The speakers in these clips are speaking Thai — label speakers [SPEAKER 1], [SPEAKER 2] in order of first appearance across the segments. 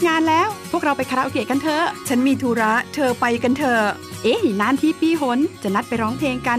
[SPEAKER 1] กงานแล้ว พวกเราไปคาราโอเกะกันเถอะ
[SPEAKER 2] ฉันมีธุระ เธอไปกันเถอะ
[SPEAKER 1] เอ๊ะนานที่ปีหน จะนัดไปร้องเพลงกัน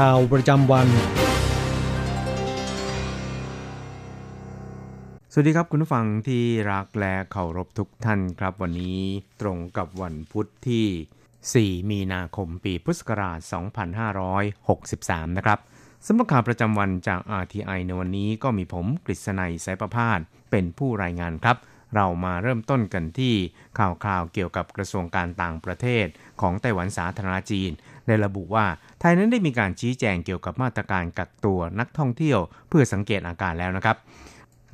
[SPEAKER 3] ข่าวประจำวัน
[SPEAKER 4] สวัสดีครับคุณผู้ฟังที่รักและเคารพทุกท่านครับวันนี้ตรงกับวันพุทธที่ 4 มีนาคมปีพุทธศักราช 2563 นะครับสำหรับข่าวประจำวันจาก RTI ในวันนี้ก็มีผมกฤษณัยสายประพาสเป็นผู้รายงานครับ เรามาเริ่มต้นกันที่ข่าวคราวเกี่ยวกับกระทรวงการต่างประเทศของไต้หวันสาธารณจีน ได้ระบุว่าไทยนั้นได้มีการชี้แจงเกี่ยวกับมาตรการกักตัวนักท่องเที่ยว เพื่อสังเกตอาการแล้วนะครับ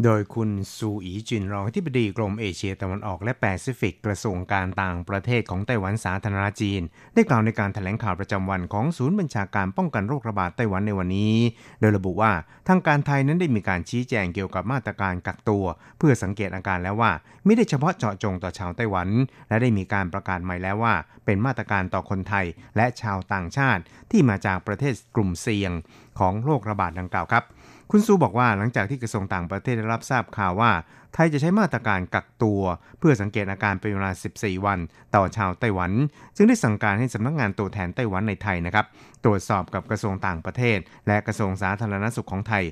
[SPEAKER 4] โดยคุณซูอีจินรองอธิบดีกรมเอเชียตะวันออกและแปซิฟิกกระทรวงการต่างประเทศของไต้หวันสาธารณจีน ได้กล่าวในการแถลงข่าวประจำวันของศูนย์บัญชาการป้องกันโรคระบาดไต้หวันในวันนี้ โดยระบุว่าทางการไทยนั้นได้มีการชี้แจงเกี่ยวกับมาตรการกักตัว เพื่อสังเกตอาการแล้วว่าไม่ได้เฉพาะเจาะจงต่อชาวไต้หวัน และได้มีการประกาศใหม่แล้วว่า เป็นมาตรการต่อคนไทยและชาวต่างชาติที่มาจากประเทศกลุ่มเสี่ยงของโรคระบาดดังกล่าวครับ คุณซูบอกว่าหลังจากที่กระทรวงต่างประเทศได้รับทราบข่าวว่า ไทยจะใช้มาตรการกักตัว เพื่อสังเกตอาการเป็นเวลา 14 วัน ต่อชาวไต้หวัน จึงได้สั่งการให้สำนักงงานตัวแทนไต้หวันในไทยนะครับ ตรวจสอบกับกระทรวงต่างประเทศ และกระทรวงสาธารณสุขของไทย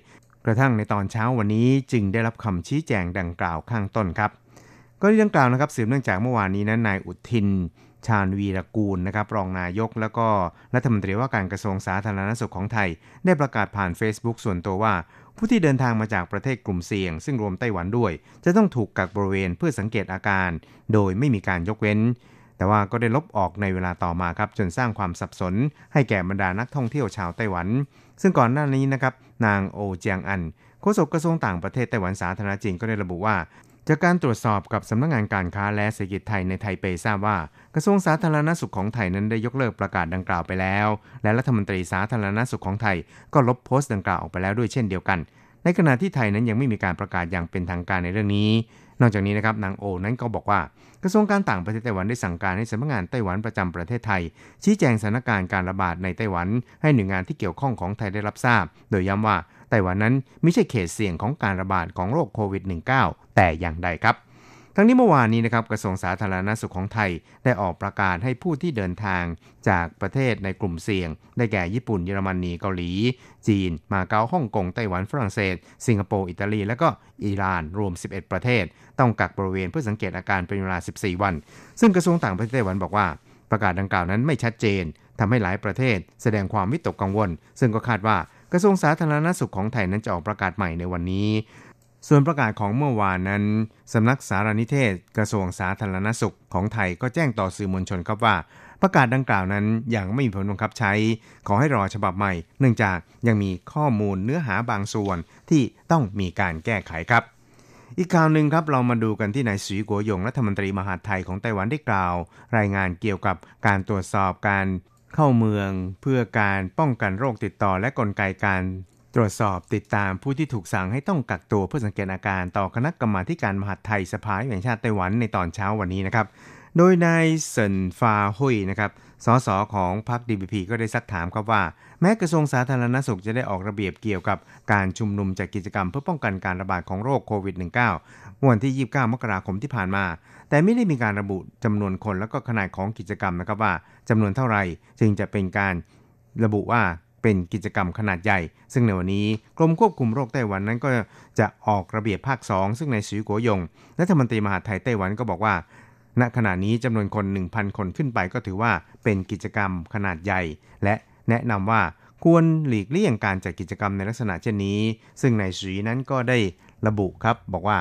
[SPEAKER 4] กระทั่งในตอนเช้าวันนี้จึงได้รับคำชี้แจงดังกล่าวข้างต้นครับ ก็ที่ดังกล่าวนะครับสืบเนื่องจากเมื่อวานนี้นั้นนายอุทิน ชาญวีรกูลนะครับรองนายก แล้วก็รัฐมนตรีว่าการกระทรวงสาธารณสุขของไทย ได้ประกาศผ่าน Facebook ส่วนตัวว่า ผู้ที่เดินทางมาจากประเทศกลุ่มเสี่ยง ซึ่งรวมไต้หวันด้วย จะต้องถูกกักบริเวณเพื่อสังเกตอาการ โดยไม่มีการยกเว้น แต่ว่าก็ได้ลบออกในเวลาต่อมาครับจนสร้างความสับสน ให้แก่บรรดานักท่องเที่ยวชาวไต้หวัน ซึ่งก่อนหน้านี้นะครับนางโอเจียงอันโฆษกกระทรวงต่างประเทศไต้หวันสาธารณจีนก็ได้ระบุว่า จากการตรวจสอบกับสำนักงงานการค้าและเศรษฐกิจไทยในไทเปทราบว่า กระทรวงสาธารณสุขของไทยนั้นได้ยกเลิกประกาศดังกล่าวไปแล้ว และรัฐมนตรีสาธารณสุขของไทยก็ลบโพสต์ดังกล่าวออกไปแล้วด้วยเช่นเดียวกัน ในขณะที่ไทยนั้นยังไม่มีการประกาศอย่างเป็นทางการในเรื่องนี้ นอกจากนี้นะครับนางโอนั้นก็บอกว่า กระทรวงการต่างประเทศไต้หวันได้สั่งการให้สำนักงานไต้หวันประจำประเทศไทย ชี้แจงสถานการณ์การระบาดในไต้หวัน ให้หน่วยงานที่เกี่ยวข้องของไทยได้รับทราบ โดยย้ำว่า ไต้หวันนั้นไม่ใช่เขตเสี่ยงของการระบาดของโรคโควิด -19 แต่อย่างใดครับ ทั้งนี้เมื่อวานนี้นะครับกระทรวงสาธารณสุขของไทยได้ออกประกาศให้ผู้ที่เดินทางจากประเทศในกลุ่มเสี่ยง ได้แก่ญี่ปุ่นเยอรมนีเกาหลี จีน มาเก๊าฮ่องกงไต้หวันฝรั่งเศส สิงคโปร์อิตาลีและก็อิหร่านรวม 11 ประเทศ ต้องกักบริเวณเพื่อสังเกตอาการเป็นเวลา 14 วัน ซึ่งกระทรวงต่างประเทศไต้หวันบอกว่าประกาศดังกล่าวนั้นไม่ชัดเจนทำให้หลายประเทศแสดงความวิตกกังวล ซึ่งก็คาดว่า กระทรวงสาธารณสุขของไทยนั้นจะออกประกาศใหม่ในวันนี้ ส่วนประกาศของเมื่อวานนั้น สำนักสารนิเทศ กระทรวงสาธารณสุขของไทยก็แจ้งต่อสื่อมวลชนครับว่า ประกาศดังกล่าวนั้นยังไม่มีผลบังคับใช้ ขอให้รอฉบับใหม่ เนื่องจากยังมีข้อมูลเนื้อหาบางส่วนที่ต้องมีการแก้ไขครับอีกข่าวหนึ่งครับเรามาดูกันที่นายสีกัวยงรัฐมนตรีมหาดไทยของไต้หวันได้กล่าว รายงานเกี่ยวกับการตรวจสอบการ เข้าเมืองเพื่อการป้องกันโรคติดต่อและกลไกการตรวจสอบติดตามผู้ที่ถูกสั่งให้ต้องกักตัวเพื่อสังเกตอาการต่อคณะกรรมาการมหาดไทยสภาแห่งชาติไต้หวันในตอนเช้าวันนี้นะครับ โดยนายเซินฟาหุยนะครับ สสของพรรคดีบีพีก็ได้ซักถามครับว่า แม้กระทรวงสาธารณสุขจะได้ออกระเบียบเกี่ยวกับการชุมนุมจากกิจกรรมเพื่อป้องกันการระบาดของโรคโควิด -19 วันที่ 29 มกราคมที่ผ่านมา แต่ไม่ได้มีการระบุจำนวนคนและก็ขนาดของกิจกรรมนะครับว่าจำนวนเท่าไหร่จึงจะเป็นการระบุว่าเป็นกิจกรรมขนาดใหญ่ ซึ่งในวันนี้กรมควบคุมโรคไต้หวันนั้นก็จะออกระเบียบภาค 2 ซึ่งในสีกัวยง รัฐมนตรีมหาไทยไต้หวันก็บอกว่า ณขณะนี้จำนวนคน 1,000 คนขึ้นไปก็ถือว่าเป็นกิจกรรมขนาดใหญ่ และแนะนำว่าควรหลีกเลี่ยงการจัดกิจกรรมในลักษณะเช่นนี้ ซึ่งนายสีนั้นก็ได้ระบุครับบอกว่า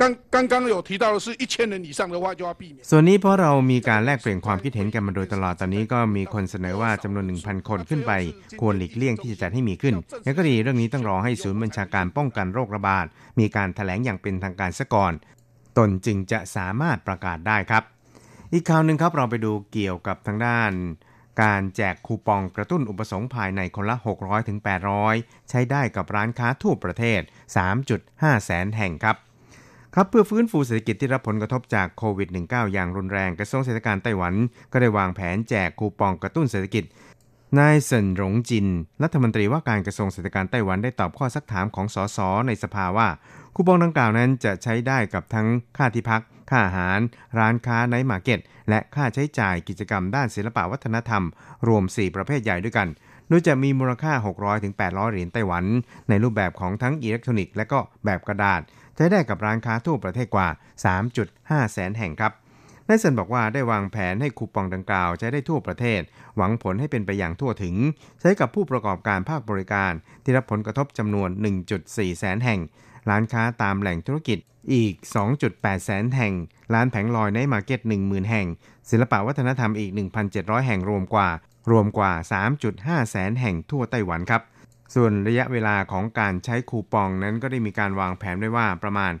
[SPEAKER 5] 刚刚刚有提到的是一千人以上的话就要避免
[SPEAKER 4] ส่วนนี้เพราะเรามีการแลกเปลี่ยนความคิดเห็นกันมาโดยตลอดตอนนี้ก็มีคนเสนอว่าจำนวน 1,000 คนขึ้นไป ควรหลีกเลี่ยงที่จะจัดให้มีขึ้นอย่างก็ดีเรื่องนี้ต้องรอให้ศูนย์บัญชาการป้องกันโรคระบาด มีการถแถลงอย่างเป็นทางการซะก่อน ตนจึงจะสามารถประกาศได้ครับ อีกข่าวหนึ่งครับเราไปดูเกี่ยวกับทางด้าน การแจกคูปองกระตุ้นอุปสงค์ภายในคนละ 600ถึง800 ใช้ได้กับร้านค้าทั่วประเทศ 3.5 แสนแห่งครับ ครับเพื่อฟื้นฟูเศรษฐกิจที่รับผลกระทบจากโควิด -19 อย่างรุนแรงกระทรวงเศรษฐการไต้หวัน ก็ได้วางแผนแจกคูปองกระตุ้นเศรษฐกิจนายเซินหลงจิน รัฐมนตรีว่าการกระทรวงเศรษฐการไต้หวันได้ตอบข้อซักถามของสสในสภาว่า คูปองดังกล่าวนั้นจะใช้ได้กับทั้งค่าที่พัก ค่าอาหาร ร้านค้า night market และค่าใช้จ่ายกิจกรรมด้านศิลปวัฒนธรรม รวม 4 ประเภทใหญ่ด้วยกัน โดยจะมีมูลค่า 600-800 เหรียญไต้หวัน ในรูปแบบของทั้งอิเล็กทรอนิกส์และก็แบบกระดาษ ใช้ได้กับร้านค้าทั่วประเทศกว่า 3.5 แสนแห่งครับนายเซนบอกว่าได้วางแผนให้คูปองดังกล่าวใช้ได้ทั่วประเทศ หวังผลให้เป็นไปอย่างทั่วถึง ใช้กับผู้ประกอบการภาคบริการ ที่รับผลกระทบจำนวน 1.4 แสนแห่ง ร้านค้าตามแหล่งธุรกิจอีก 2.8 แสนแห่ง ร้านแผงลอยในมาร์เก็ต 10,000 แห่ง ศิลปวัฒนธรรมอีก 1,700 แห่งรวมกว่า รวมกว่า 3.5 แสนแห่งทั่วไต้หวันครับ ส่วนระยะเวลาของการใช้คูปองนั้นก็ได้มีการวางแผนไว้ว่าประมาณ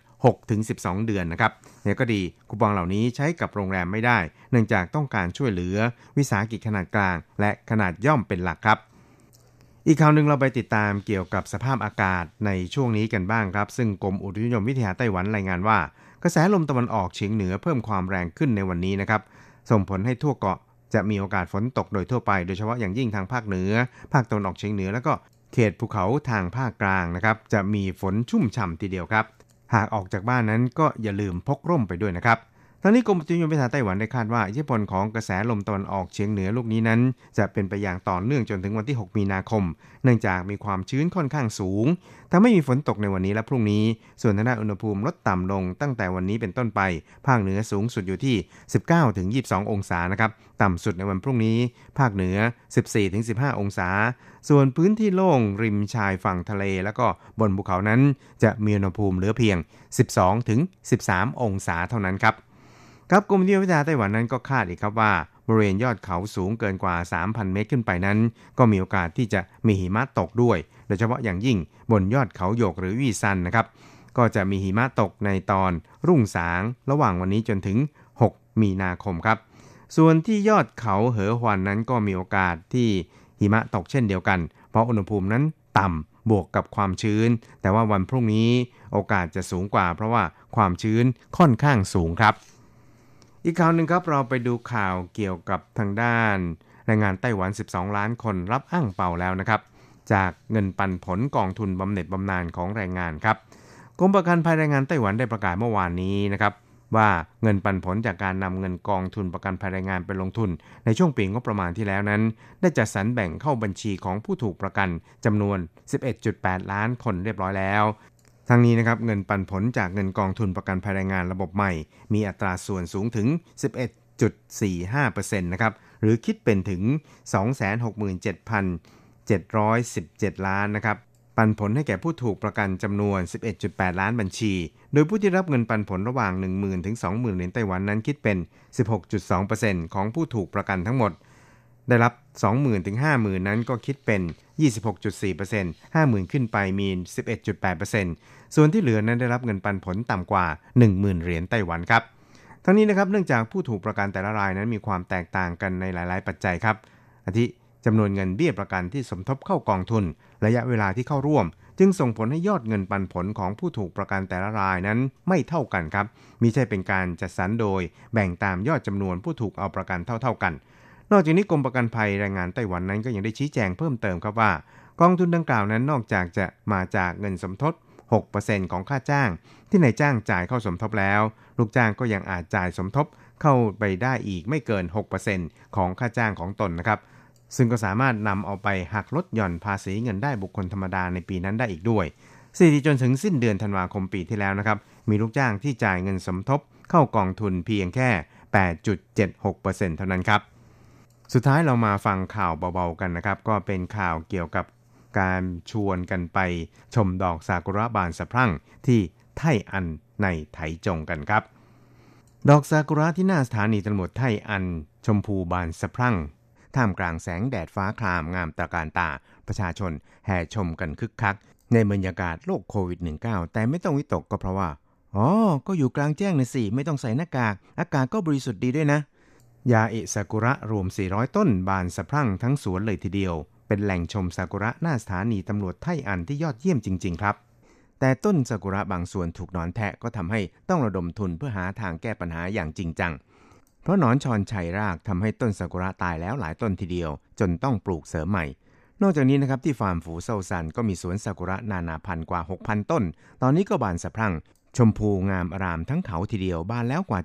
[SPEAKER 4] 6-12 เดือนนะครับเนี่ยก็ดีคูปองเหล่านี้ใช้กับโรงแรมไม่ได้ เนื่องจากต้องการช่วยเหลือ วิสาหกิจขนาดกลาง และขนาดย่อมเป็นหลักครับอีกข่าวหนึ่งเราไปติดตามเกี่ยวกับสภาพอากาศในช่วงนี้กันบ้างครับ ซึ่งกรมอุตุนิยมวิทยาไต้หวันรายงานว่า กระแสลมตะวันออกเฉียงเหนือเพิ่มความแรงขึ้นในวันนี้นะครับ ส่งผลให้ทั่วเกาะจะมีโอกาสฝนตกโดยทั่วไป โดยเฉพาะอย่างยิ่งทางภาคเหนือ ภาคตะวันออกเฉียงเหนือแล้วก็ เขตภูเขาทางภาคกลางนะครับ จะมีฝนชุ่มฉ่ำทีเดียวครับ หากออกจากบ้านนั้นก็อย่าลืมพกร่มไปด้วยนะครับ ทั้งนี้กรมอุตุนิยมวิทยาไต้หวันได้คาดว่าอิทธิพลของกระแสลมตะวันออกเฉียงเหนือลูกนี้นั้น จะเป็นไปอย่างต่อเนื่องจนถึงวันที่ 6 มีนาคม เนื่องจากมีความชื้นค่อนข้างสูงทำให้มีฝนตกในวันนี้และพรุ่งนี้ ส่วนทางด้านอุณหภูมิลดต่ำลงตั้งแต่วันนี้เป็นต้นไป ภาคเหนือสูงสุดอยู่ที่ 19-22 องศานะครับ ต่ำสุดในวันพรุ่งนี้ ภาคเหนือ 14-15 องศา ส่วนพื้นที่โล่งริมชายฝั่งทะเล แล้วก็บนภูเขานั้น จะมีอุณหภูมิเหลือเพียง 12-13 องศาเท่านั้นครับ ครับกรมวิยาวิทยาไต้หวันนั้นก็คาดอีกครับว่าบริเวณยอดเขาสูงเกินกว่า 3,000 เมตรขึ้นไปนั้น ก็มีโอกาสที่จะมีหิมะตกด้วย โดยเฉพาะอย่างยิ่งบนยอดเขาโยกหรือวีซันนะครับ ก็จะมีหิมะตกในตอนรุ่งสาง ระหว่างวันนี้จนถึง 6 มีนาคมครับ ส่วนที่ยอดเขาเหอหวันนั้นก็มีโอกาสที่หิมะตกเช่นเดียวกัน เพราะอุณหภูมินั้นต่ำบวกกับความชื้น แต่ว่าวันพรุ่งนี้โอกาสจะสูงกว่า เพราะว่าความชื้นค่อนข้างสูงครับ อีกข่าวหนึ่งครับเราไปดูข่าวเกี่ยวกับทางด้านแรงงานไต้หวัน 12 ล้านคนรับอ้างเป่าแล้วนะครับ จากเงินปันผลกองทุนบำเหน็จบำนาญของแรงงานครับกรมประกันภัยแรงงานไต้หวันได้ประกาศเมื่อวานนี้นะครับว่าเงินปันผลจากการนำเงินกองทุนประกันภัยแรงงานไปลงทุน ในช่วงปีงบประมาณที่แล้วนั้น ได้จัดสรรแบ่งเข้าบัญชีของผู้ถูกประกันจำนวน 11.8 ล้านคนเรียบร้อยแล้ว ทั้งนี้นะครับเงินปันผลจากเงินกองทุนประกันภัยแรงงานระบบใหม่ มีอัตราส่วนสูงถึง 11.45%นะครับหรือคิดเป็นถึง 267,717 ล้านนะครับปันผลให้แก่ผู้ถูกประกันจำนวน 11.8 ล้านบัญชี โดยผู้ที่รับเงินปันผลระหว่าง 10,000 ถึง 20,000 เหรียญไต้หวันนั้นคิดเป็น 16.2%ของผู้ถูกประกันทั้งหมด ได้รับ 20,000ถึง50,000 นั้นก็คิดเป็น 26.4% 50,000 ขึ้นไปมี 11.8%ส่วนที่เหลือนั้นได้รับเงินปันผลต่ำกว่า 10,000 เหรียญไต้หวันครับ ทั้งนี้นะครับเนื่องจากผู้ถูกประกันแต่ละรายนั้นมีความแตกต่างกันในหลาย ๆ ปัจจัยครับอาทิจำนวนเงินเบี้ยประกันที่สมทบเข้ากองทุน ระยะเวลาที่เข้าร่วม จึงส่งผลให้ยอดเงินปันผลของผู้ถูกประกันแต่ละรายนั้นไม่เท่ากันครับมิใช่เป็นการจัดสรรโดยแบ่งตามยอดจำนวนผู้ถูกเอาประกันเท่าๆกัน นอกจากนี้กรมประกันภัยแรงงานไต้หวันนั้นก็ยังได้ชี้แจงเพิ่มเติมครับว่ากองทุนดังกล่าวนั้นนอกจากจะมาจากเงินสมทบ 6%ของค่าจ้าง ที่นายจ้างจ่ายเข้าสมทบแล้ว ลูกจ้างก็ยังอาจจ่ายสมทบเข้าไปได้อีกไม่เกิน 6%ของค่าจ้างของตนนะครับซึ่งก็สามารถนำเอาไปหักลดหย่อนภาษีเงินได้บุคคลธรรมดาในปีนั้นได้อีกด้วยสถิติจนถึงสิ้นเดือนธันวาคมปีที่แล้วนะครับ มีลูกจ้างที่จ่ายเงินสมทบเข้ากองทุนเพียงแค่ 8.76%เท่านั้นครับ สุดท้ายเรามาฟังข่าวเบาๆกันนะครับ ก็เป็นข่าวเกี่ยวกับการชวนกันไปชมดอกซากุระบานสะพรั่งที่ไทอันในไถจงกันครับ ดอกซากุระที่หน้าสถานีตำรวจไทอัน ชมพูบานสะพรั่ง ท่ามกลางแสงแดดฟ้าครามงามตะการตา ประชาชนแห่ชมกันคึกคัก ในบรรยากาศโรคโควิด -19 แต่ไม่ต้องวิตกก็เพราะว่า อ๋อ ก็อยู่กลางแจ้งนะสิ ไม่ต้องใส่หน้ากาก อากาศก็บริสุทธิ์ดีด้วยนะ ยาเอะซากุระรวม 400 ต้นบานสะพรั่งทั้งสวนเลยทีเดียว เป็นแหล่งชมซากุระหน้าสถานีตำรวจไทอันที่ยอดเยี่ยมจริง ๆ ครับ แต่ต้นซากุระบางส่วนถูกนอนแทะก็ทำให้ต้องระดมทุนเพื่อหาทางแก้ปัญหาอย่างจริงจัง เพราะหนอนชอนชัยรากทำให้ต้นซากุระตายแล้วหลายต้นทีเดียว จนต้องปลูกเสริมใหม่ นอกจากนี้นะครับที่ฟาร์มฝูเซาซันก็มีสวนซากุระนานาพันธุ์กว่า 6,000 ต้น ตอนนี้ก็บานสะพรั่ง ชมพูงามอารามทั้งเขาทีเดียวบานแล้วกว่า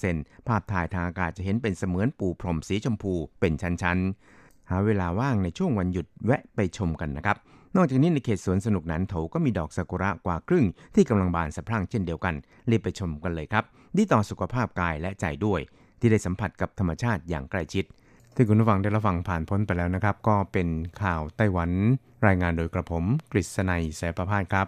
[SPEAKER 4] 70%ภาพถ่ายทางอากาศจะเห็นเป็นเสมือนปูพรมสีชมพูเป็นชั้นๆ หาเวลาว่างในช่วงวันหยุดแวะไปชมกันนะครับ นอกจากนี้ในเขตสวนสนุกนั้นโถก็มีดอกซากุระกว่าครึ่ง ที่กำลังบานสะพรั่งเช่นเดียวกัน รีบไปชมกันเลยครับ ดีต่อสุขภาพกายและใจด้วย ที่ได้สัมผัสกับธรรมชาติอย่างใกล้ชิด ที่คุณผู้ฟังได้รับฟังผ่านพ้นไปแล้วนะครับ ก็เป็นข่าวไต้หวัน รายงานโดยกระผมกฤษณัยแสประพาสครับ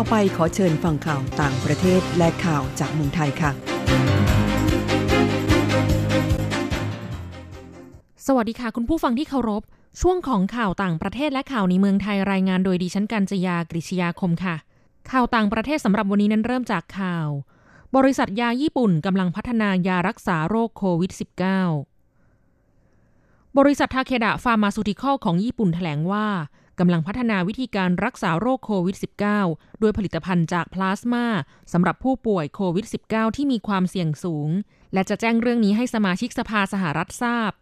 [SPEAKER 2] ต่อไปขอเชิญฟังข่าวต่างประเทศและข่าวจากเมืองไทยค่ะ
[SPEAKER 6] สวัสดีค่ะ คุณผู้ฟังที่เคารพ ช่วงของข่าวต่างประเทศและข่าวในเมืองไทยรายงานโดยดิฉันกัญจยากริชยาคมค่ะ ข่าวต่างประเทศสำหรับวันนี้นั้นเริ่มจากข่าว บริษัทยาญี่ปุ่นกำลังพัฒนายารักษาโรคโควิด -19 บริษัททาเคดะฟาร์มาซูติคอลของญี่ปุ่นแถลงว่า กำลังพัฒนาวิธีการรักษาโรคโควิด -19 ด้วยผลิตภัณฑ์จากพลาสมาสำหรับผู้ป่วยโควิด -19 ที่มีความเสี่ยงสูง และจะแจ้งเรื่องนี้ให้สมาชิกสภาสหรัฐทราบ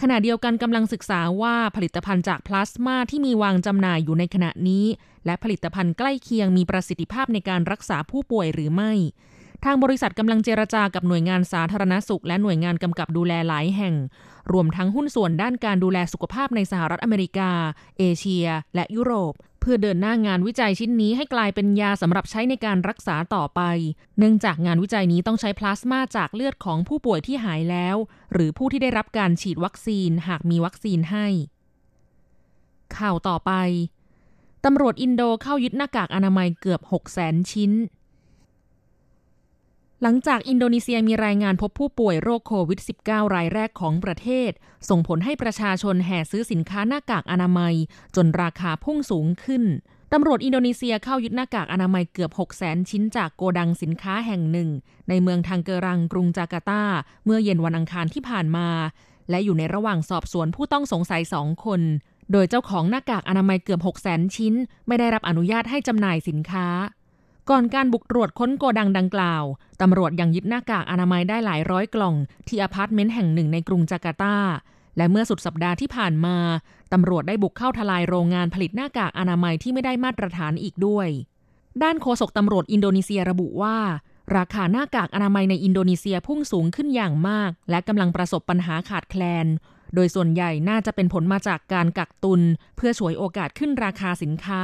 [SPEAKER 6] ขณะเดียวกันกำลังศึกษาว่าผลิตภัณฑ์จากพลาสมาที่มีวางจำหน่ายอยู่ในขณะนี้ และผลิตภัณฑ์ใกล้เคียงมีประสิทธิภาพในการรักษาผู้ป่วยหรือไม่ ทางบริษัทกำลังเจรจากับหน่วยงานสาธารณสุข และหน่วยงานกำกับดูแลหลายแห่ง รวมทั้งหุ้นส่วนด้านการดูแลสุขภาพในสหรัฐอเมริกา เอเชีย และยุโรปพื่อเดินหน้างานวิจัยชิ้นนี้ให้กลายเป็นยาสำหรับใช้ในการรักษาต่อไป เนื่องจากงานวิจัยนี้ต้องใช้พลาสมาจากเลือดของผู้ป่วยที่หายแล้ว หรือผู้ที่ได้รับการฉีดวัคซีนหากมีวัคซีนให้ ข่าวต่อไป ตำรวจอินโดเข้ายึดหน้ากากอนามัยเกือบ 6 0 0 0 0ชิ้น หลังจากอินโดนีเซียมีรายงานพบผู้ป่วยโรคโควิด -19 รายแรกของประเทศ ส่งผลให้ประชาชนแห่ซื้อสินค้าหน้ากากอนามัย จนราคาพุ่งสูงขึ้นตำรวจอินโดนีเซียเข้ายึดหน้ากากอนามัยเกือบ 6 0 0 0 0ชิ้นจากโกดังสินค้าแห่งหนึ่ง ในเมืองทังเกรังกรุงจาการ์ตา เมื่อเย็นวันอังคารที่ผ่านมา และอยู่ในระหว่างสอบสวนผู้ต้องสงสัยสองคน โดยเจ้าของหน้ากากอนามัยเกือบ 6 0 0 0 0ชิ้น ไม่ได้รับอนุญาตให้จำหน่ายสินค้า ก่อนการบุกตรวจค้นโกดังดังกล่าว ตำรวจยังยึดหน้ากากอนามัยได้หลายร้อยกล่อง ที่อพาร์ตเมนต์แห่งหนึ่งในกรุงจาการ์ตา และเมื่อสุดสัปดาห์ที่ผ่านมา ตำรวจได้บุกเข้าทลายโรงงานผลิตหน้ากากอนามัยที่ไม่ได้มาตรฐานอีกด้วย ด้านโฆษกตำรวจอินโดนีเซียระบุว่า ราคาหน้ากากอนามัยในอินโดนีเซียพุ่งสูงขึ้นอย่างมาก และกำลังประสบปัญหาขาดแคลน โดยส่วนใหญ่น่าจะเป็นผลมาจากการกักตุน เพื่อฉวยโอกาสขึ้นราคาสินค้า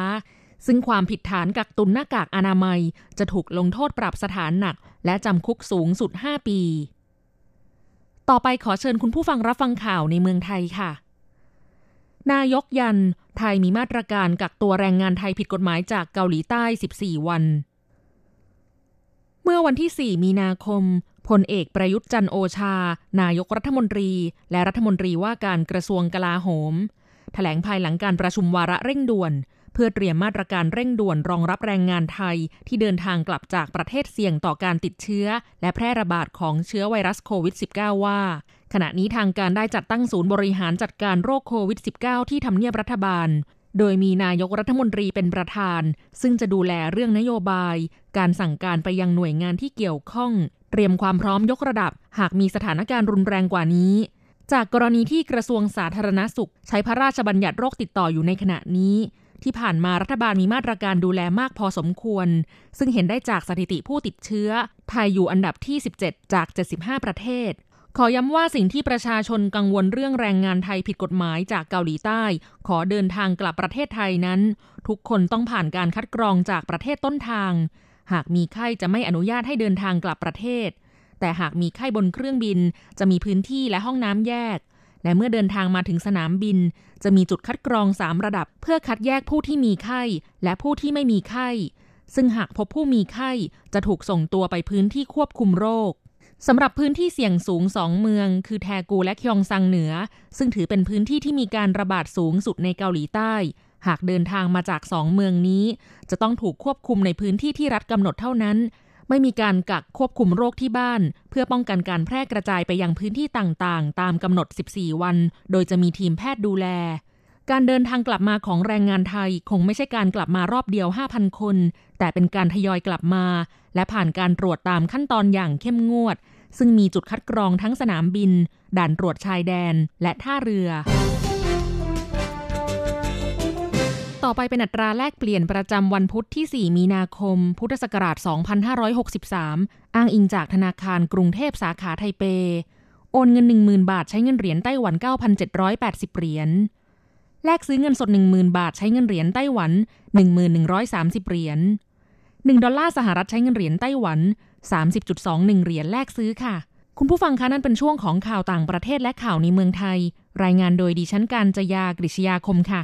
[SPEAKER 6] ซึ่งความผิดฐานกักตุนหน้ากากอนามัย จะถูกลงโทษปรับสถานหนัก และจำคุกสูงสุด 5 ปี ต่อไปขอเชิญคุณผู้ฟังรับฟังข่าวในเมืองไทยค่ะ นายกยัน ไทยมีมาตรการกักตัวแรงงานไทยผิดกฎหมายจากเกาหลีใต้ 14 วัน เมื่อวันที่ 4 มีนาคมพลเอกประยุทธ์จันโอชา นายกรัฐมนตรี และรัฐมนตรีว่าการกระทรวงกลาโหม แถลงภายหลังการประชุมวาระเร่งด่วน พื่อเตรียมมาตรการเร่งด่วนรองรับแรงงานไทย ที่เดินทางกลับจากประเทศเสี่ยงต่อการติดเชื้อ และแพร่ระบาดของเชื้อไวรัสโควิด -19 ว่า ขณะนี้ทางการได้จัดตั้งศูนย์บริหารจัดการโรคโควิด -19 ที่ทำเนียบรัฐบาล โดยมีนายกรัฐมนตรีเป็นประธาน ซึ่งจะดูแลเรื่องนโยบาย การสั่งการไปยังหน่วยงานที่เกี่ยวข้อง เตรียมความพร้อมยกระดับ หากมีสถานการณ์รุนแรงกว่านี้จากกรณีที่กระทรวงสาธารณสุข ใช้พระราชบัญญัติโรคติดต่ออยู่ในขณะนี้ ที่ผ่านมารัฐบาลมีมาตรการดูแลมากพอสมควร ซึ่งเห็นได้จากสถิติผู้ติดเชื้อ ไทยอยู่อันดับที่ 17 จาก 75 ประเทศ ขอย้ำว่าสิ่งที่ประชาชนกังวลเรื่องแรงงานไทยผิดกฎหมายจากเกาหลีใต้ ขอเดินทางกลับประเทศไทยนั้น ทุกคนต้องผ่านการคัดกรองจากประเทศต้นทาง หากมีไข้จะไม่อนุญาตให้เดินทางกลับประเทศ แต่หากมีไข้บนเครื่องบิน จะมีพื้นที่และห้องน้ำแยก และเมื่อเดินทางมาถึงสนามบิน จะมีจุดคัดกรอง 3 ระดับ เพื่อคัดแยกผู้ที่มีไข้ และผู้ที่ไม่มีไข้ ซึ่งหากพบผู้มีไข้จะถูกส่งตัวไปพื้นที่ควบคุมโรคสำหรับพื้นที่เสี่ยงสูงสองเมือง คือแทกูและคยองซังเหนือ ซึ่งถือเป็นพื้นที่ที่มีการระบาดสูงสุดในเกาหลีใต้ หากเดินทางมาจากสองเมืองนี้ จะต้องถูกควบคุมในพื้นที่ที่รัฐกำหนดเท่านั้น ไม่มีการกักควบคุมโรคที่บ้าน เพื่อป้องกันการแพร่กระจายไปยังพื้นที่ต่างๆ ตามกำหนด 14 วัน โดยจะมีทีมแพทย์ดูแล การเดินทางกลับมาของแรงงานไทยคงไม่ใช่การกลับมารอบเดียว 5,000 คน แต่เป็นการทยอยกลับมา และผ่านการตรวจตามขั้นตอนอย่างเข้มงวด ซึ่งมีจุดคัดกรองทั้งสนามบิน ด่านตรวจชายแดน และท่าเรือ ต่อไปเป็นอัตราแลกเปลี่ยนประจำวันพุทธที่ 4 มีนาคม พุทธศักราช 2563 อ้างอิงจากธนาคารกรุงเทพสาขาไทเป โอนเงิน 10,000 บาทใช้เงินเหรียญไต้หวัน 9,780 เหรียญ แลกซื้อเงินสด 10,000 บาทใช้เงินเหรียญไต้หวัน 1130 เหรียญ 1 ดอลลาร์สหรัฐใช้เงินเหรียญไต้หวัน 30.21 เหรียญแลกซื้อค่ะ คุณผู้ฟังคะนั่นเป็นช่วงของข่าวต่างประเทศและข่าวในเมืองไทย รายงานโดยดิฉันการจยากริชยาคมค่ะ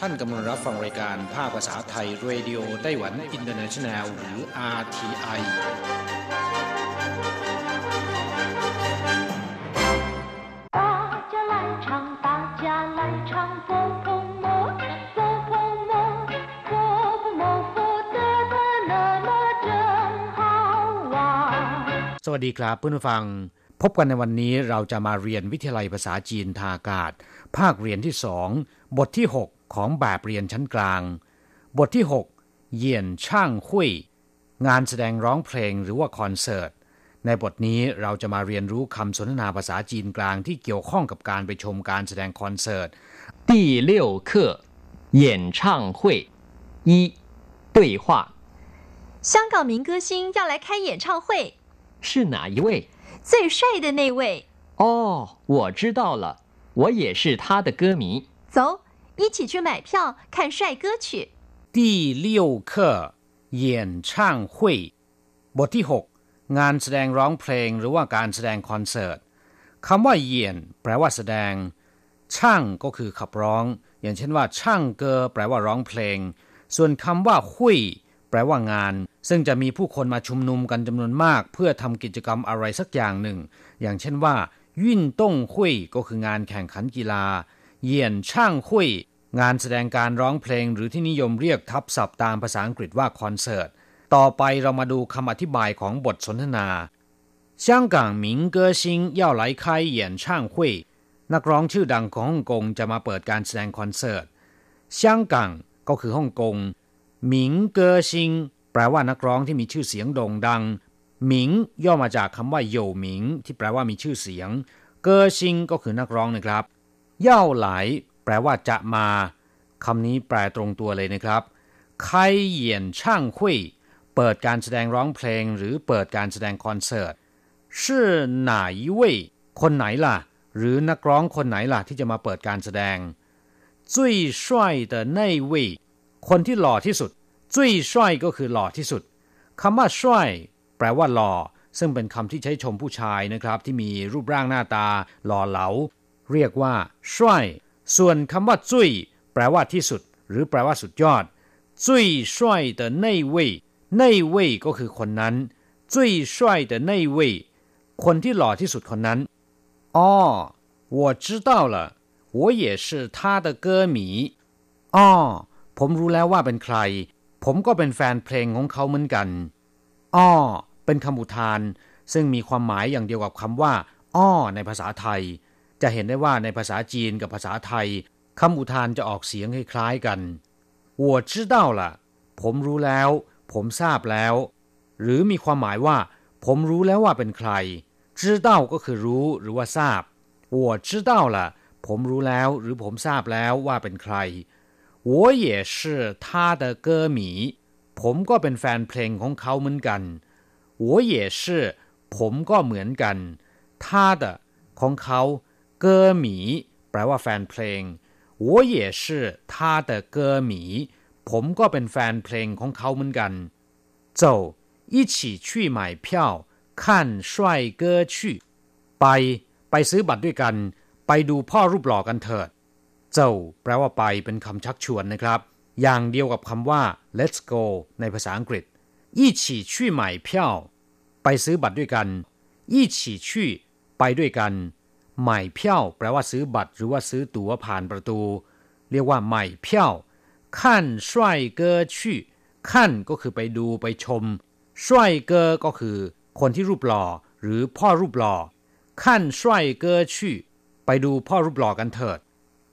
[SPEAKER 3] ท่านกำลังรับฟังรายการภาคภาษาไทย Radio Taiwan International หรือ RTI
[SPEAKER 7] สวัสดีครับเพื่อนผู้ฟัง พบกันในวันนี้เราจะมาเรียนวิทยาลัยภาษาจีนทางอากาศ ภาคเรียนที่สองบทที่ 6 ของแบบเรียนชั้นกลาง บทที่ 6 เยี่ยนช่างหุยงานแสดงร้องเพลงหรือว่าคอนเสิร์ต ในบทนี้เราจะมาเรียนรู้คำสนทนาภาษาจีนกลางที่เกี่ยวข้องกับการไปชมการแสดงคอนเสิร์ต
[SPEAKER 8] 第六课演唱会一对话
[SPEAKER 9] 香港民歌星要来开演唱会，
[SPEAKER 8] 是哪一位？
[SPEAKER 9] 最帅的那位。
[SPEAKER 8] 哦，我知道了，我也是他的歌迷。
[SPEAKER 9] 走， 一起去买票看帅哥去。
[SPEAKER 7] 第六课演唱会บทที่ 6 งานแสดงร้องเพลงหรือว่าการแสดงคอนเสิร์ตคำว่าเยียนแปลว่าแสดง ช่างก็คือขับร้อง อย่างเช่นว่า ช่างเกอแปลว่าร้องเพลง ส่วนคำว่าหุยแปลว่างาน ซึ่งจะมีผู้คนมาชุมนุมกันจำนวนมาก เพื่อทำกิจกรรมอะไรสักอย่างหนึ่ง อย่างเช่นว่ายิ่นต้งหุยก็คืองานแข่งขันกีฬา เยียนช่างหุยงานแสดงการร้องเพลงหรือที่นิยมเรียกทับศัพท์ตามภาษาอังกฤษว่าคอนเสิร์ต ต่อไปเรามาดูคำอธิบายของบทสนทนา香港民歌星要来开演唱会นักร้องชื่อดังของฮ่องกงจะมาเปิดการแสดงคอนเสิร์ต香港ก็คือฮ่องกงหมิงเกอซิงแปลว่านักร้องที่มีชื่อเสียงโด่งดังหมิงย่อมาจากคำว่าโยหมิง ที่แปลว่ามีชื่อเสียง เกอซิงก็คือนักร้องนะครับ เย่าไหล แปลว่าจะมาคำนี้แปลตรงตัวเลยนะครับไคเหยียนช่างคุยเปิดการแสดงร้องเพลงหรือเปิดการแสดงคอนเสิร์ตชื่อไหนเว่ยคนไหนล่ะ หรือนักร้องคนไหนล่ะ ที่จะมาเปิดการแสดงจุ้ยช่วยเดนในเว่ยคนที่หล่อที่สุดจุ้ยช่วยก็คือหล่อที่สุดคำว่าช่วยแปลว่าหล่อซึ่งเป็นคำที่ใช้ชมผู้ชายนะครับ ที่มีรูปร่างหน้าตา หล่อเหลา เรียกว่า帅ส่วนคำว่าจุ้ยแปลว่าที่สุด หรือแปลว่าสุดยอด最帅的那位那位ก็คือคนนั้น最帅的那位คนที่หล่อที่สุดคนนั้นอ๋อ我知道了我也是他的歌迷อ๋อผมรู้แล้วว่าเป็นใคร ผมก็เป็นแฟนเพลงของเขาเหมือนกันอ้อเป็นคำอุทาน ซึ่งมีความหมายอย่างเดียวกับคำว่าอ้อในภาษาไทย จะเห็นได้ว่าในภาษาจีนกับภาษาไทยคำอุทานจะออกเสียงคล้ายๆกัน我知道了ผมรู้แล้ว ผมทราบแล้ว หรือมีความหมายว่า ผมรู้แล้วว่าเป็นใคร知道ก็คือรู้หรือว่าทราบ我知道了ผมรู้แล้ว หรือผมทราบแล้วว่าเป็นใคร我也是他的歌迷ผมก็เป็นแฟนเพลงของเขาเหมือนกัน我也是ผมก็เหมือนกัน他的ของเขา เกอหมีแปลว่าแฟนเพลง我也是他的歌迷ผมก็เป็นแฟนเพลงของเขาเหมือนกัน走一起去买票看帅哥去ไปไปซื้อบัตรด้วยกัน ไปดูพ่อรูปหล่อกันเถิดเจ้าแปลว่าไปเป็นคำชักชวนนะครับ อย่างเดียวกับคำว่า let's go ในภาษาอังกฤษ一起去买票ไปซื้อบัตรด้วยกัน一起去ไปด้วยกัน หม่เพี้ยวแปลว่าซื้อบัตร หรือว่าซื้อตั๋วผ่านประตู เรียกว่าหม่เพี้ยวขั้นช่วยเกอชี่ขั้นก็คือไปดูไปชมช่วยเกอก็คือ คนที่รูปหล่อหรือพ่อรูปหล่อขั้นช่วยเกอชี่ไปดูพ่อรูปหล่อกันเถิด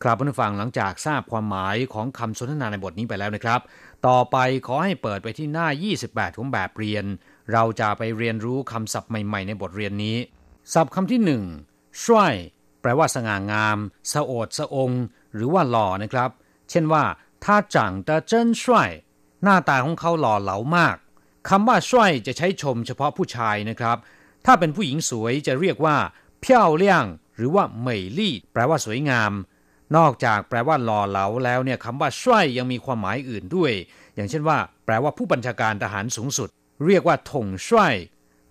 [SPEAKER 7] ครับผู้ฟังหลังจากทราบความหมายของคำสนทนาในบทนี้ไปแล้วนะครับ ต่อไปขอให้เปิดไปที่หน้า 28 ของแบบเรียน เราจะไปเรียนรู้คำศัพท์ใหม่ ๆ ในบทเรียนนี้ ศัพท์คำที่หนึ่ง ช่วยแปลว่าสง่างาม สะโอดสะองหรือว่าหล่อนะครับ เช่นว่าถ้าจังเต่วยหน้าตาของเขาหล่อเหลามากคำว่าช่วยจะใช้ชมเฉพาะผู้ชายนะครับ ถ้าเป็นผู้หญิงสวยจะเรียกว่าเพี้ยวเลี่ยง หรือว่าเหมยลี่ แปลว่าสวยงาม นอกจากแปลว่าหล่อเหลาแล้วเนี่ยคำว่าช่วยยังมีความหมายอื่นด้วย อย่างเช่นว่า แปลว่าผู้บัญชาการทหารสูงสุด เรียกว่าถงช่วย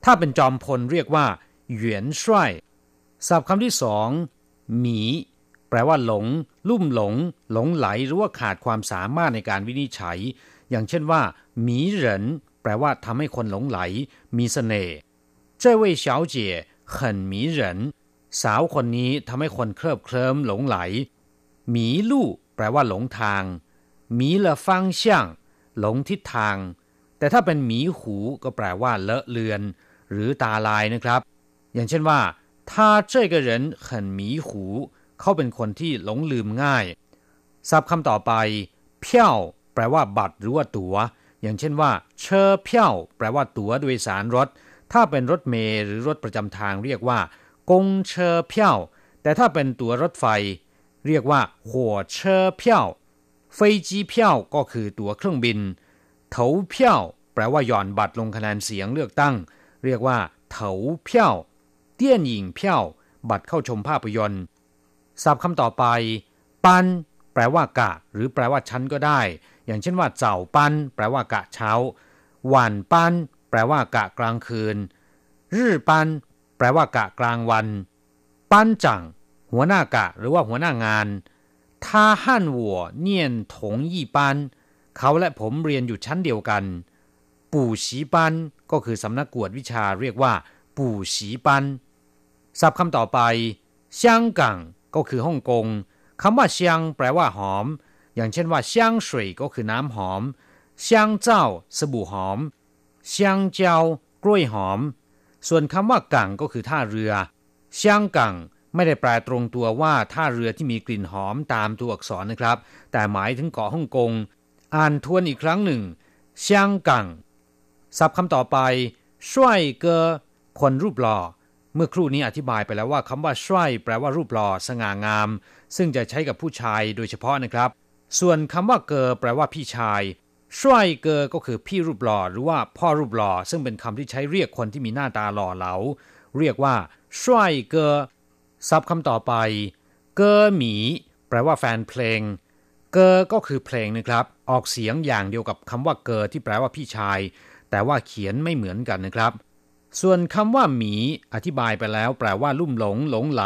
[SPEAKER 7] ถ้าเป็นจอมพลเรียกว่าเหวียนช่วย ศัพท์คำที่สองหมี แปลว่าหลง ลุ่มหลง หลงไหลหรือว่าขาดความสามารถในการวินิจฉัย อย่างเช่นว่าหมีเหรินแปลว่าทำให้คนหลงไหล มีเสน่ห์这位小姐很迷人สาวคนนี้ทำให้คนเคลิบเคลิ้มหลงไหลหมีลู่แปลว่าหลงทางหมีละฟังช่างหลงทิศทาง แต่ถ้าเป็นหมีหูก็แปลว่าเลอะเลือน ห หรือตาลายนะครับ อย่างเช่นว่า 他这个人很迷糊เขาเป็นคนที่หลงลืมง่ายศัพท์คำต่อไปเพี้ยวแปลว่าบัตรหรือว่าตัว๋ว อย่างเช่นว่าเชอเพี้ยวแปลว่าตั๋วโดยสารรถ ถ้าเป็นรถเมล์หรือรถประจำทางเรียกว่ากงเชอเพี้ยวแต่ถ้าเป็นตั๋วรถไฟ เรียกว่าหัวเชอเพี้ยวเฟจีเพี้ยวก็คือตั๋วเครื่องบินเถาเพี้ยวแปลว่าหย่อนบัตรลงคะแนนเสียงเลือกตั้ง เรียกว่าเถาเพี้ยว เตี้ยนหญิงเพี้ยวบัตรเข้าชมภาพยนตร์ศัพท์คำต่อไป ปัน แปลว่ากะ หรือแปลว่าชั้นก็ได้ อย่างเช่นว่าเจ้าปัน แปลว่ากะเช้า หวานปัน แปลว่ากะกลางคืนรื่อปัน แปลว่ากะกลางวัน ปันจัง หัวหน้ากะ หรือว่าหัวหน้างานท่าฮั่นหัวเนียนถงยี่ปัน เขาและผมเรียนอยู่ชั้นเดียวกัน ปู่ฉีปัน ก็คือสำนักกวดวิชาเรียกว่า ปู่ฉีปัน ศัพท์คำต่อไปเซียงกังก็คือฮ่องกงคำว่าเซียงแปลว่าหอม อย่างเช่นว่าเซียงสวยก็คือน้ำหอมเซียงเจ้าสบู่หอมเซียงเจ้ากล้วยหอม ส่วนคำว่ากังก็คือท่าเรือเซียงกังไม่ได้แปลตรงตัวว่าท่าเรือที่มีกลิ่นหอมตามตัวอักษรนะครับ แต่หมายถึงเกาะฮ่องกง อ่านทวนอีกครั้งหนึ่งเซียงกังศัพท์คำต่อไปช่วยเกอคนรูปหล่อ เมื่อครู่นี้อธิบายไปแล้วว่าคำว่าช่วยแปลว่ารูปหล่อสง่างาม ซึ่งจะใช้กับผู้ชายโดยเฉพาะนะครับ ส่วนคำว่าเกอแปลว่าพี่ชายช่วยเกอก็คือพี่รูปหล่อหรือว่าพ่อรูปหล่อซึ่งเป็นคำที่ใช้เรียกคนที่มีหน้าตาหล่อเหลา เรียกว่าช่วยเกอซับคำต่อไป เกอหมี แปลว่าแฟนเพลง เกอก็คือเพลงนะครับ ออกเสียงอย่างเดียวกับคำว่าเกอที่แปลว่าพี่ชาย แต่ว่าเขียนไม่เหมือนกันนะครับ ส่วนคำว่าหมีอธิบายไปแล้ว แปลว่าลุ่มหลงหลงไหล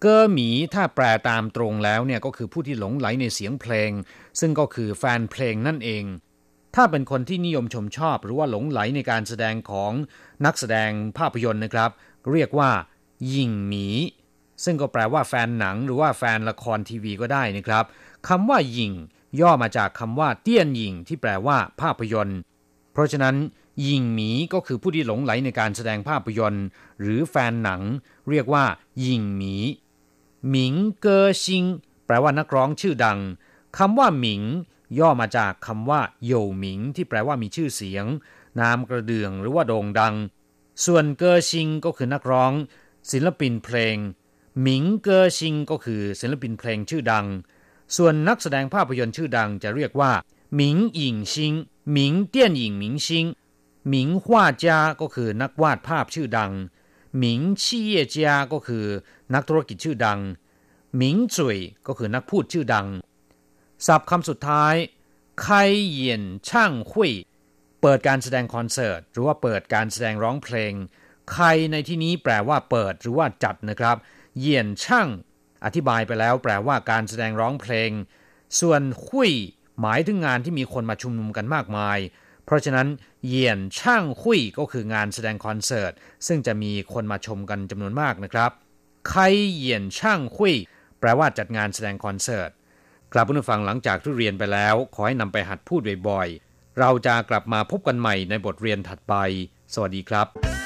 [SPEAKER 7] เกอหมีถ้าแปลตามตรงแล้วเนี่ยก็คือผู้ที่หลงไหลในเสียงเพลง ซึ่งก็คือแฟนเพลงนั่นเอง ถ้าเป็นคนที่นิยมชมชอบ หรือว่าหลงไหลในการแสดงของนักแสดงภาพยนตร์นะครับ เรียกว่า ยิงหมี ซึ่งก็แปลว่าแฟนหนังหรือว่าแฟนละครทีวีก็ได้นะครับคำว่ายิงย่อมาจากคำว่าเตี้ยนหยิงที่แปลว่าภาพยนตร์ เพราะฉะนั้น ยิงหมีก็คือผู้ที่หลงไหลในการแสดงภาพยนตร์ หรือแฟนหนัง เรียกว่า ยิงหมีหมิงเกอซิง แปลว่านักร้องชื่อดังคำว่าหมิง ย่อมาจากคำว่าโยหมิง ที่แปลว่ามีชื่อเสียง นามกระเดื่องหรือว่าโด่งดัง ส่วนเกอซิงก็คือนักร้อง ศิลปินเพลงหมิงเกอชิงก็คือศิลปินเพลงชื่อดัง ส่วนนักแสดงภาพยนตร์ชื่อดังจะเรียกว่าหมิงหยิงซิงหมิงเตี้ยนหยิงหมิงซิง หมิงวาจาก็คือนักวาดภาพชื่อดัง หมิงชี่เยจาก็คือนักธุรกิจชื่อดัง หมิงจุยก็คือนักพูดชื่อดัง ศัพท์คำสุดท้ายไคเยียนช่างหุยเปิดการแสดงคอนเสิร์ต หรือว่าเปิดการแสดงร้องเพลงใครในที่นี้แปลว่าเปิดหรือว่าจัดนะครับ เยียนช่าง อธิบายไปแล้วแปลว่าการแสดงร้องเพลง ส่วนหุยหมายถึงงานที่มีคนมาชุมนุมกันมากมาย เพราะฉะนั้นเยี่ยนช่างหุยก็คืองานแสดงคอนเสิร์ต ซึ่งจะมีคนมาชมกันจำนวนมากนะครับใครเยี่ยนช่างหุยแปลว่าจัดงานแสดงคอนเสิร์ตกลับผู้ฟังหลังจากที่เรียนไปแล้ว ขอให้นำไปหัดพูดบ่อยๆ เราจะกลับมาพบกันใหม่ในบทเรียนถัดไป สวัสดีครับ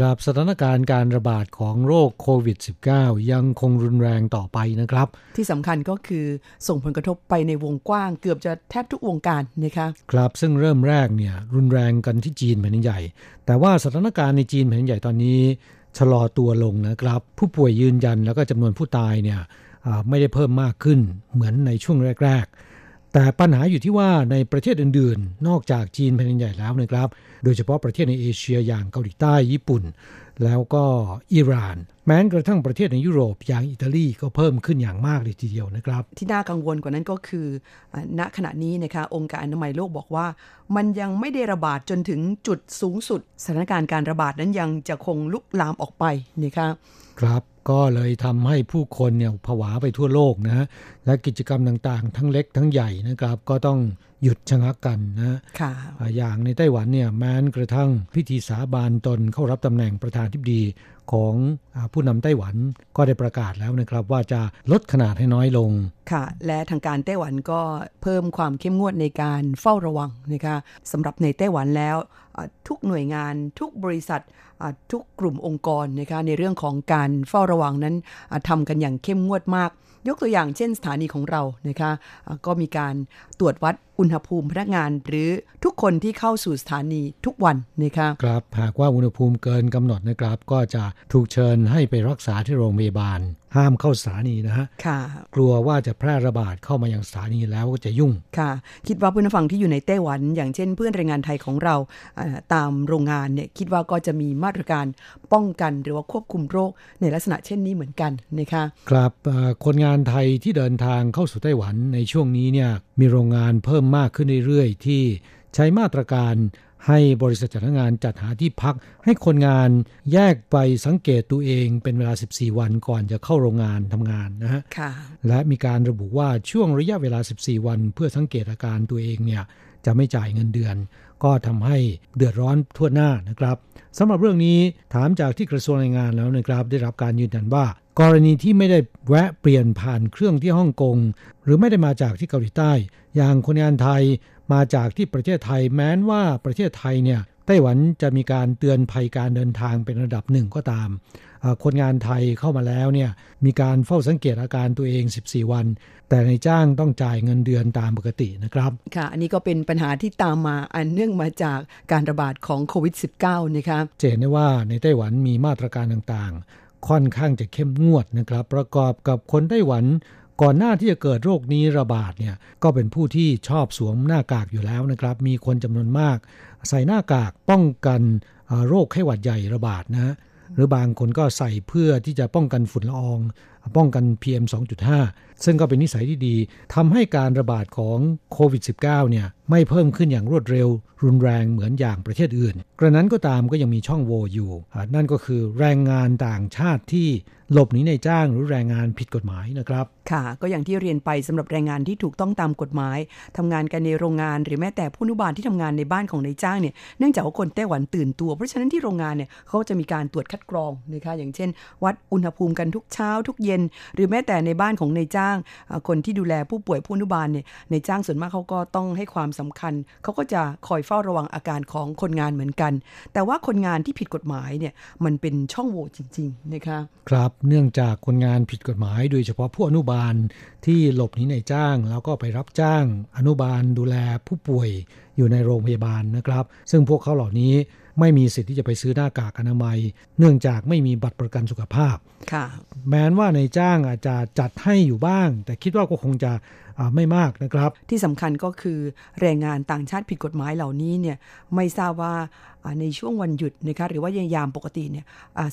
[SPEAKER 3] ครับสถานการณ์การระบาดของโรคโควิด -19 ยังคงรุนแรงต่อไปนะครับ
[SPEAKER 2] ที่สำคัญก็คือส่งผลกระทบไปในวงกว้างเกือบจะแทบทุกวงการนะคะ
[SPEAKER 3] ครับซึ่งเริ่มแรกเนี่ยรุนแรงกันที่จีนแผ่นใหญ่ แต่ว่าสถานการณ์ในจีนแผ่นใหญ่ตอนนี้ชะลอตัวลงนะครับ ผู้ป่วยยืนยันแล้วก็จำนวนผู้ตายเนี่ยไม่ได้เพิ่มมากขึ้นเหมือนในช่วงแรก ๆ แต่ปัญหาอยู่ที่ว่าในประเทศอื่นๆ นอกจากจีนแผ่นใหญ่แล้วนะครับ โดยเฉพาะประเทศในเอเชียอย่างเกาหลีใต้ญี่ปุ่น แล้วก็อิหร่าน แม้กระทั่งประเทศในยุโรปอย่างอิตาลีก็เพิ่มขึ้นอย่างมากเลยทีเดียวนะครับ
[SPEAKER 2] ที่น่ากังวลกว่านั้นก็คือ ณขณะนี้นะคะองค์การอนามัยโลกบอกว่า มันยังไม่ได้ระบาดจนถึงจุดสูงสุด สถานการณ์การระบาดนั้นยังจะคงลุกลามออกไปนะคะ
[SPEAKER 3] ครับ ก็เลยทำให้ผู้คนเนี่ยผวาไปทั่วโลกนะและกิจกรรมต่างๆ ทั้งเล็กทั้งใหญ่นะครับ ก็ต้องหยุดชะงักกันนะอย่างในไต้หวันเนี่ยแม้กระทั่งพิธีสาบานตนเข้ารับตำแหน่งประธานทิบดี ของผู้นำไต้หวันก็ได้ประกาศแล้วนะครับ ว่าจะลดขนาดให้น้อยลง
[SPEAKER 2] ค่ะ และทางการไต้หวันก็เพิ่มความเข้มงวดในการเฝ้าระวังนะคะสำหรับในไต้หวันแล้วทุกหน่วยงานทุกบริษัททุกกลุ่มองค์กรนะคะในเรื่องของการเฝ้าระวังนั้นทำกันอย่างเข้มงวดมาก ยกตัวอย่างเช่นสถานีของเรานะคะก็มีการตรวจวัดอุณหภูมิพนักงานหรือทุกคนที่เข้าสู่สถานีทุกวันนะคะ
[SPEAKER 3] ครับหากว่าอุณหภูมิเกินกำหนดนะครับ ก็จะถูกเชิญให้ไปรักษาที่โรงพยาบาล ห้ามเข้าสถานีนะฮะ
[SPEAKER 2] ค่ะ
[SPEAKER 3] กลัวว่าจะแพร่ระบาดเข้ามายังสถานีแล้วก็จะยุ่ง
[SPEAKER 2] ค่ะ คิดว่าเพื่อนฟังที่อยู่ในไต้หวัน อย่างเช่นเพื่อนแรงงานไทยของเราตามโรงงานเนี่ยคิดว่าก็จะมีมาตรการป้องกันหรือว่าควบคุมโรคในลักษณะเช่นนี้เหมือนกันนะคะ
[SPEAKER 3] ครับคนงานไทยที่เดินทางเข้าสู่ไต้หวันในช่วงนี้เนี่ยมีโรงงานเพิ่มมากขึ้นเรื่อยๆ ที่ใช้มาตรการ ให้บริษัทจัดงานจัดหาที่พัก ให้คนงานแยกไปสังเกตตัวเองเป็นเวลา 14 วันก่อนจะเข้าโรงงานทำงานนะฮะและมีการระบุว่าช่วงระยะเวลา 14 วัน เพื่อสังเกตอาการตัวเองเนี่ยจะไม่จ่ายเงินเดือน ก็ทำให้เดือดร้อนทั่วหน้านะครับสำหรับเรื่องนี้ถามจากที่กระทรวงแรงงานแล้วนะครับ ได้รับการยืนยันว่า กรณีที่ไม่ได้แวะเปลี่ยนผ่านเครื่องที่ฮ่องกงหรือไม่ได้มาจากที่เกาหลีใต้ อย่างคนงานไทย มาจากที่ประเทศไทยแม้นว่าประเทศไทยเนี่ยไต้หวันจะมีการเตือนภัยการเดินทางเป็นระดับหนึ่งก็ตาม คนงานไทยเข้ามาแล้วเนี่ยมีการเฝ้าสังเกตอาการตัวเอง 14 วัน แต่ในจ้างต้องจ่ายเงินเดือนตามปกตินะครับ
[SPEAKER 2] ค่ะ อันนี้ก็เป็นปัญหาที่ตามมาอันเนื่องมาจากการระบาดของโควิด -19 นะครับ
[SPEAKER 3] เจนได้ว่าในไต้หวันมีมาตรการต่างๆ ค่อนข้างจะเข้มงวดนะครับ ประกอบกับคนไต้หวัน ก่อนหน้าที่จะเกิดโรคนี้ระบาดเนี่ยก็เป็นผู้ที่ชอบสวมหน้ากากอยู่แล้วนะครับ มีคนจำนวนมาก ใส่หน้ากากป้องกันโรคไข้หวัดใหญ่ระบาดนะหรือบางคนก็ใส่เพื่อที่จะป้องกันฝุ่นละออง ป้องกัน PM 2.5 ซึ่งก็เป็นนิสัยที่ดีทำให้การระบาดของโควิด -19 เนี่ยไม่เพิ่มขึ้นอย่างรวดเร็ว รุนแรงเหมือนอย่างประเทศอื่น กระนั้นก็ตามก็ยังมีช่องโหว่อยู่ นั่นก็คือแรงงานต่างชาติที่หลบหนีในจ้างหรือแรงงานผิดกฎหมายนะครับ
[SPEAKER 2] ค่ะ ก็อย่างที่เรียนไปสำหรับแรงงานที่ถูกต้องตามกฎหมายทำงานกันในโรงงานหรือแม้แต่ผู้นุบาลที่ทำงานในบ้านของนายจ้างเนี่ยเนื่องจากว่าคนไต้หวันตื่นตัวเพราะฉะนั้นที่โรงงานเนี่ยเขาจะมีการตรวจคัดกรองนะคะอย่างเช่น วัดอุณหภูมิกันทุกเช้าทุกเย็น หรือแม้แต่ในบ้านของนายจ้างคนที่ดูแลผู้ป่วยผู้นุบาลเนี่ยในจ้างส่วนมากเขาก็ต้องให้ความสำคัญ เขาก็จะคอยเฝ้าระวังอาการของคนงานเหมือนกัน แต่ว่าคนงานที่ผิดกฎหมายเนี่ยมันเป็นช่องโหว่จริง ๆ นะคะ
[SPEAKER 3] ครับเนื่องจากคนงานผิดกฎหมาย โดยเฉพาะผู้อนุบาลที่หลบหนีในจ้าง แล้วก็ไปรับจ้างอนุบาลดูแลผู้ป่วยอยู่ในโรงพยาบาลนะครับ ซึ่งพวกเขาเหล่านี้ ไม่มีสิทธิ์ที่จะไปซื้อหน้ากากอนามัย เนื่องจากไม่มีบัตรประกันสุขภาพ
[SPEAKER 2] ค่ะ
[SPEAKER 3] แม้นว่าในจ้างอาจจะจัดให้อยู่บ้าง แต่คิดว่าก็คงจะ ไม่มากนะครับ
[SPEAKER 2] ที่สำคัญก็คือแรงงานต่างชาติผิดกฎหมายเหล่านี้เนี่ยไม่ทราบว่าในช่วงวันหยุดนะคะหรือว่ายามปกติเนี่ย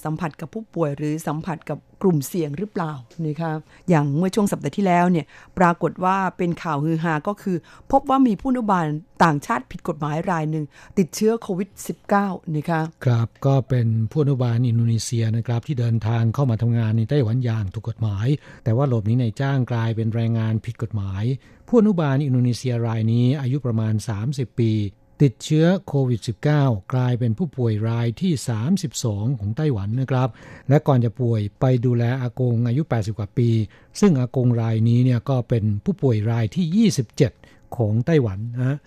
[SPEAKER 2] สัมผัสกับผู้ป่วยหรือสัมผัสกับกลุ่มเสี่ยงหรือเปล่านะคะอย่างเมื่อช่วงสัปดาห์ที่แล้วเนี่ยปรากฏว่าเป็นข่าวฮือฮาก็คือ พบว่ามีผู้นุบาลต่างชาติผิดกฎหมายรายหนึ่งติดเชื้อโควิด -19 นะคะ
[SPEAKER 3] ครับก็เป็นผู้นุบาลอินโดนีเซียนะครับที่เดินทางเข้ามาทำงานในไต้หวันอย่างถูกกฎหมาย แต่ว่าหลบหนีในจ้างกลายเป็นแรงงานผิดกฎหมายผู้อนุบาลอินโดนีเซียรายนี้อายุประมาณ 30 ปี ติดเชื้อโควิด -19 กลายเป็นผู้ป่วยรายที่ 32 ของไต้หวันนะครับ และก่อนจะป่วยไปดูแลอากงอายุ 80 กว่าปี ซึ่งอากงรายนี้เนี่ยก็เป็นผู้ป่วยรายที่ 27 ของไต้หวันนะ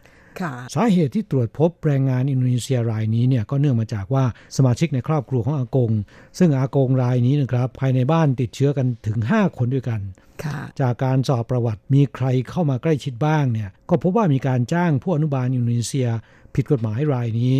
[SPEAKER 3] สาเหตุที่ตรวจพบแรงงานอินโดนีเซียรายนี้เนี่ยก็เนื่องมาจากว่าสมาชิกในครอบครัวของอากง ซึ่งอากงรายนี้นะครับภายในบ้านติดเชื้อกันถึง 5 คนด้วยกันจากการสอบประวัติมีใครเข้ามาใกล้ชิดบ้างเนี่ยก็พบว่ามีการจ้างผู้อนุบาลอินโดนีเซีย ผิดกฎหมายรายนี้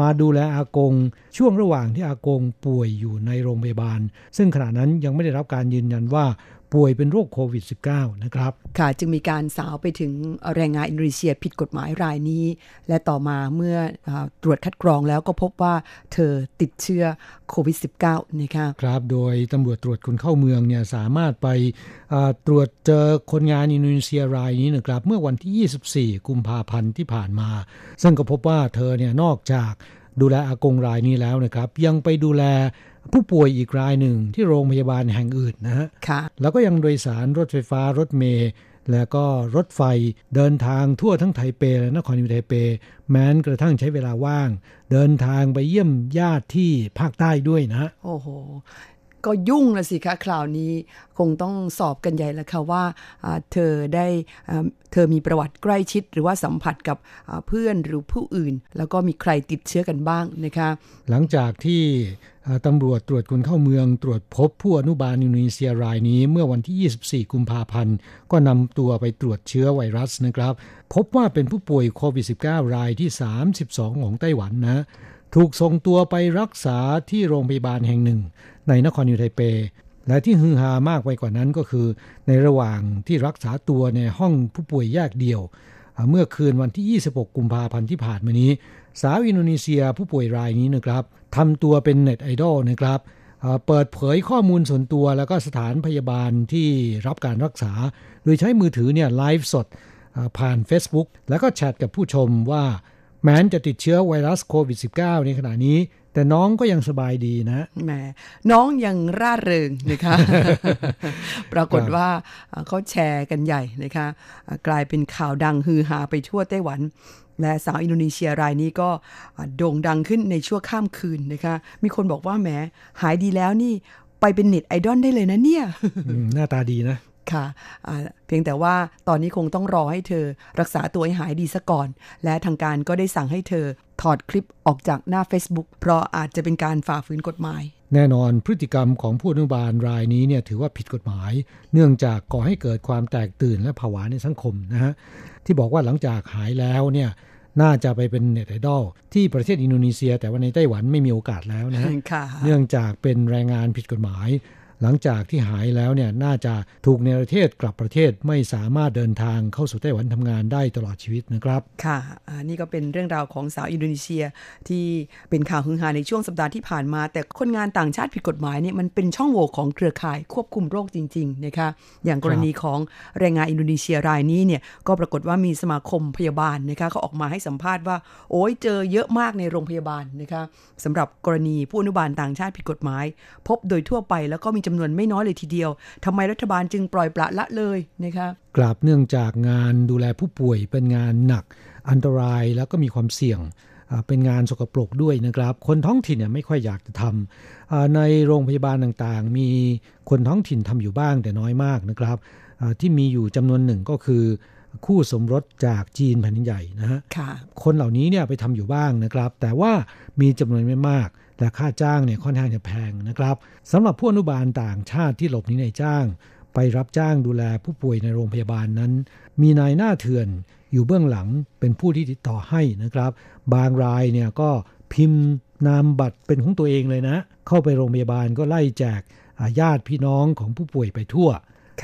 [SPEAKER 3] มาดูแลอากง ช่วงระหว่างที่อากงป่วยอยู่ในโรงพยาบาล ซึ่งขณะนั้นยังไม่ได้รับการยืนยันว่า ป่วยเป็นโรคโควิด -19 นะครับ
[SPEAKER 2] ค่ะ จึงมีการสาวไปถึงแรงงานอินโดนีเซียผิดกฎหมายรายนี้ และต่อมาเมื่ออตรวจคัดกรองแล้วก็พบว่าเธอติดเชื้อโควิด -19 นะคะ
[SPEAKER 3] ครับ โดยตำรวจตรวจคนเข้าเมืองเนี่ยสามารถไปตรวจเจอคนงานอินโดนีเซียรายนี้นะครับ เมื่อวันที่ 24 กุมภาพันธ์ที่ผ่านมา ซึ่งก็พบว่าเธอเนี่ยนอกจากดูแลอากงรายนี้แล้วนะครับ ยังไปดูแล ผู้ป่วยอีกรายหนึ่งที่โรงพยาบาลแห่งอื่นนะฮะแล้วก็ยังโดยสารรถไฟฟ้ารถเมล์แล้วก็รถไฟเดินทางทั่วทั้งไทเปและนครนิวยอร์กไทเป แม้นกระทั่งใช้เวลาว่าง เดินทางไปเยี่ยมญาติที่ภาคใต้ด้วยนะ
[SPEAKER 2] โอ้โห ก็ยุ่งละสิคะคราวนี้คงต้องสอบกันใหญ่แล้วค่ะว่าเธอได้เธอมีประวัติใกล้ชิด หรือว่าสัมผัสกับเพื่อนหรือผู้อื่น แล้วก็มีใครติดเชื้อกันบ้างนะคะ
[SPEAKER 3] หลังจากที่ตำรวจตรวจคนเข้าเมืองตรวจพบผู้อนุบาลอินโดนีเซียรายนี้ เมื่อวันที่ 24 กุมภาพันธ์ ก็นำตัวไปตรวจเชื้อไวรัสนะครับ พบว่าเป็นผู้ป่วยโควิด -19 รายที่ 32 ของไต้หวันนะ ถูกส่งตัวไปรักษาที่โรงพยาบาลแห่งหนึ่ง ในนครยูไทเป และที่ฮือฮามากไปกว่านั้นก็คือ ในระหว่างที่รักษาตัวในห้องผู้ป่วยแยกเดี่ยว เมื่อคืนวันที่ 26 กุมภาพันธ์ที่ผ่านมานี้ สาวอินโดนีเซียผู้ป่วยรายนี้นะครับทำตัวเป็นเน็ตไอดอลนะครับเปิดเผยข้อมูลส่วนตัวแล้วก็สถานพยาบาลที่รับการรักษา โดยใช้มือถือเนี่ยไลฟ์สดผ่าน Facebook แล้วก็แชทกับผู้ชมว่า แม้นจะติดเชื้อไวรัสโควิด -19 ในขณะนี้ แต่น้องก็ยังสบายดีนะ
[SPEAKER 2] แหมน้องยังร่าเริงนะคะ ปรากฏว่าเขาแชร์กันใหญ่นะคะ กลายเป็นข่าวดังฮือฮาไปทั่วไต้หวัน และสาวอินโดนีเซียรายนี้ก็โด่งดังขึ้นในชั่วข้ามคืนนะคะ มีคนบอกว่าแหมหายดีแล้วนี่ไปเป็นเน็ตไอดอลได้เลยนะเนี่ย
[SPEAKER 3] หน้าตาดีนะ
[SPEAKER 2] ค่ะเพียงแต่ว่าตอนนี้คงต้องรอให้เธอรักษาตัวให้หายดีซะก่อน และทางการก็ได้สั่งให้เธอ ถอดคลิปออกจากหน้า Facebook เพราะอาจจะเป็นการฝ่าฝืนกฎหมาย
[SPEAKER 3] แน่นอนพฤติกรรมของผู้อนุบาลรายนี้เนี่ยถือว่าผิดกฎหมาย เนื่องจากก่อให้เกิดความแตกตื่นและผวาในสังคมนะฮะที่บอกว่าหลังจากหายแล้วเนี่ยน่าจะไปเป็นเน็ตไอดอลที่ประเทศอินโดนีเซีย แต่ว่าในไต้หวันไม่มีโอกาสแล้วนะเนื่องจากเป็นแรงงานผิดกฎหมาย หลังจากที่หายแล้วเนี่ยน่าจะถูกในประเทศกลับประเทศไม่สามารถเดินทางเข้าสู่ไต้หวันทำงานได้ตลอดชีวิตนะครับ
[SPEAKER 2] ค่ะนี่ก็เป็นเรื่องราวของสาวอินโดนีเซียที่เป็นข่าวฮือฮาในช่วงสัปดาห์ที่ผ่านมา แต่คนงานต่างชาติผิดกฎหมายเนี่ยมันเป็นช่องโหว่ของเครือข่ายควบคุมโรคจริงๆนะคะอย่างกรณีของแรงงานอินโดนีเซียรายนี้เนี่ยก็ปรากฏว่ามีสมาคมพยาบาลนะคะเขาออกมาให้สัมภาษณ์ว่า โอ้ยเจอเยอะมากในโรงพยาบาลนะคะสำหรับกรณีผู้อนุบาลต่างชาติผิดกฎหมาย พบโดยทั่วไปแล้วก็มีจำนวนไม่น้อยเลยทีเดียวทำไมรัฐบาลจึงปล่อยปละละเลยนะคะ
[SPEAKER 3] กราบเนื่องจากงานดูแลผู้ป่วยเป็นงานหนัก อันตรายแล้วก็มีความเสี่ยงเป็นงานสกปรกด้วยนะครับ คนท้องถิ่นเนี่ยไม่ค่อยอยากจะทำในโรงพยาบาลต่างๆ มีคนท้องถิ่นทำอยู่บ้างแต่น้อยมากนะครับที่มีอยู่จำนวนหนึ่งก็คือ คู่สมรสจากจีนแผ่นใหญ่นะฮะคนเหล่านี้เนี่ยไปทำอยู่บ้างนะครับ แต่ว่ามีจำนวนไม่มาก และค่าจ้างเนี่ยค่อนข้างจะแพงนะครับสำหรับผู้อนุบาลต่างชาติที่หลบหนีในจ้าง ไปรับจ้างดูแลผู้ป่วยในโรงพยาบาลนั้น มีนายหน้าเถื่อนอยู่เบื้องหลังเป็นผู้ที่ติดต่อให้นะครับ บางรายเนี่ยก็พิมพ์นามบัตรเป็นของตัวเองเลยนะ เข้าไปโรงพยาบาลก็ไล่แจกญาติพี่น้องของผู้ป่วยไปทั่ว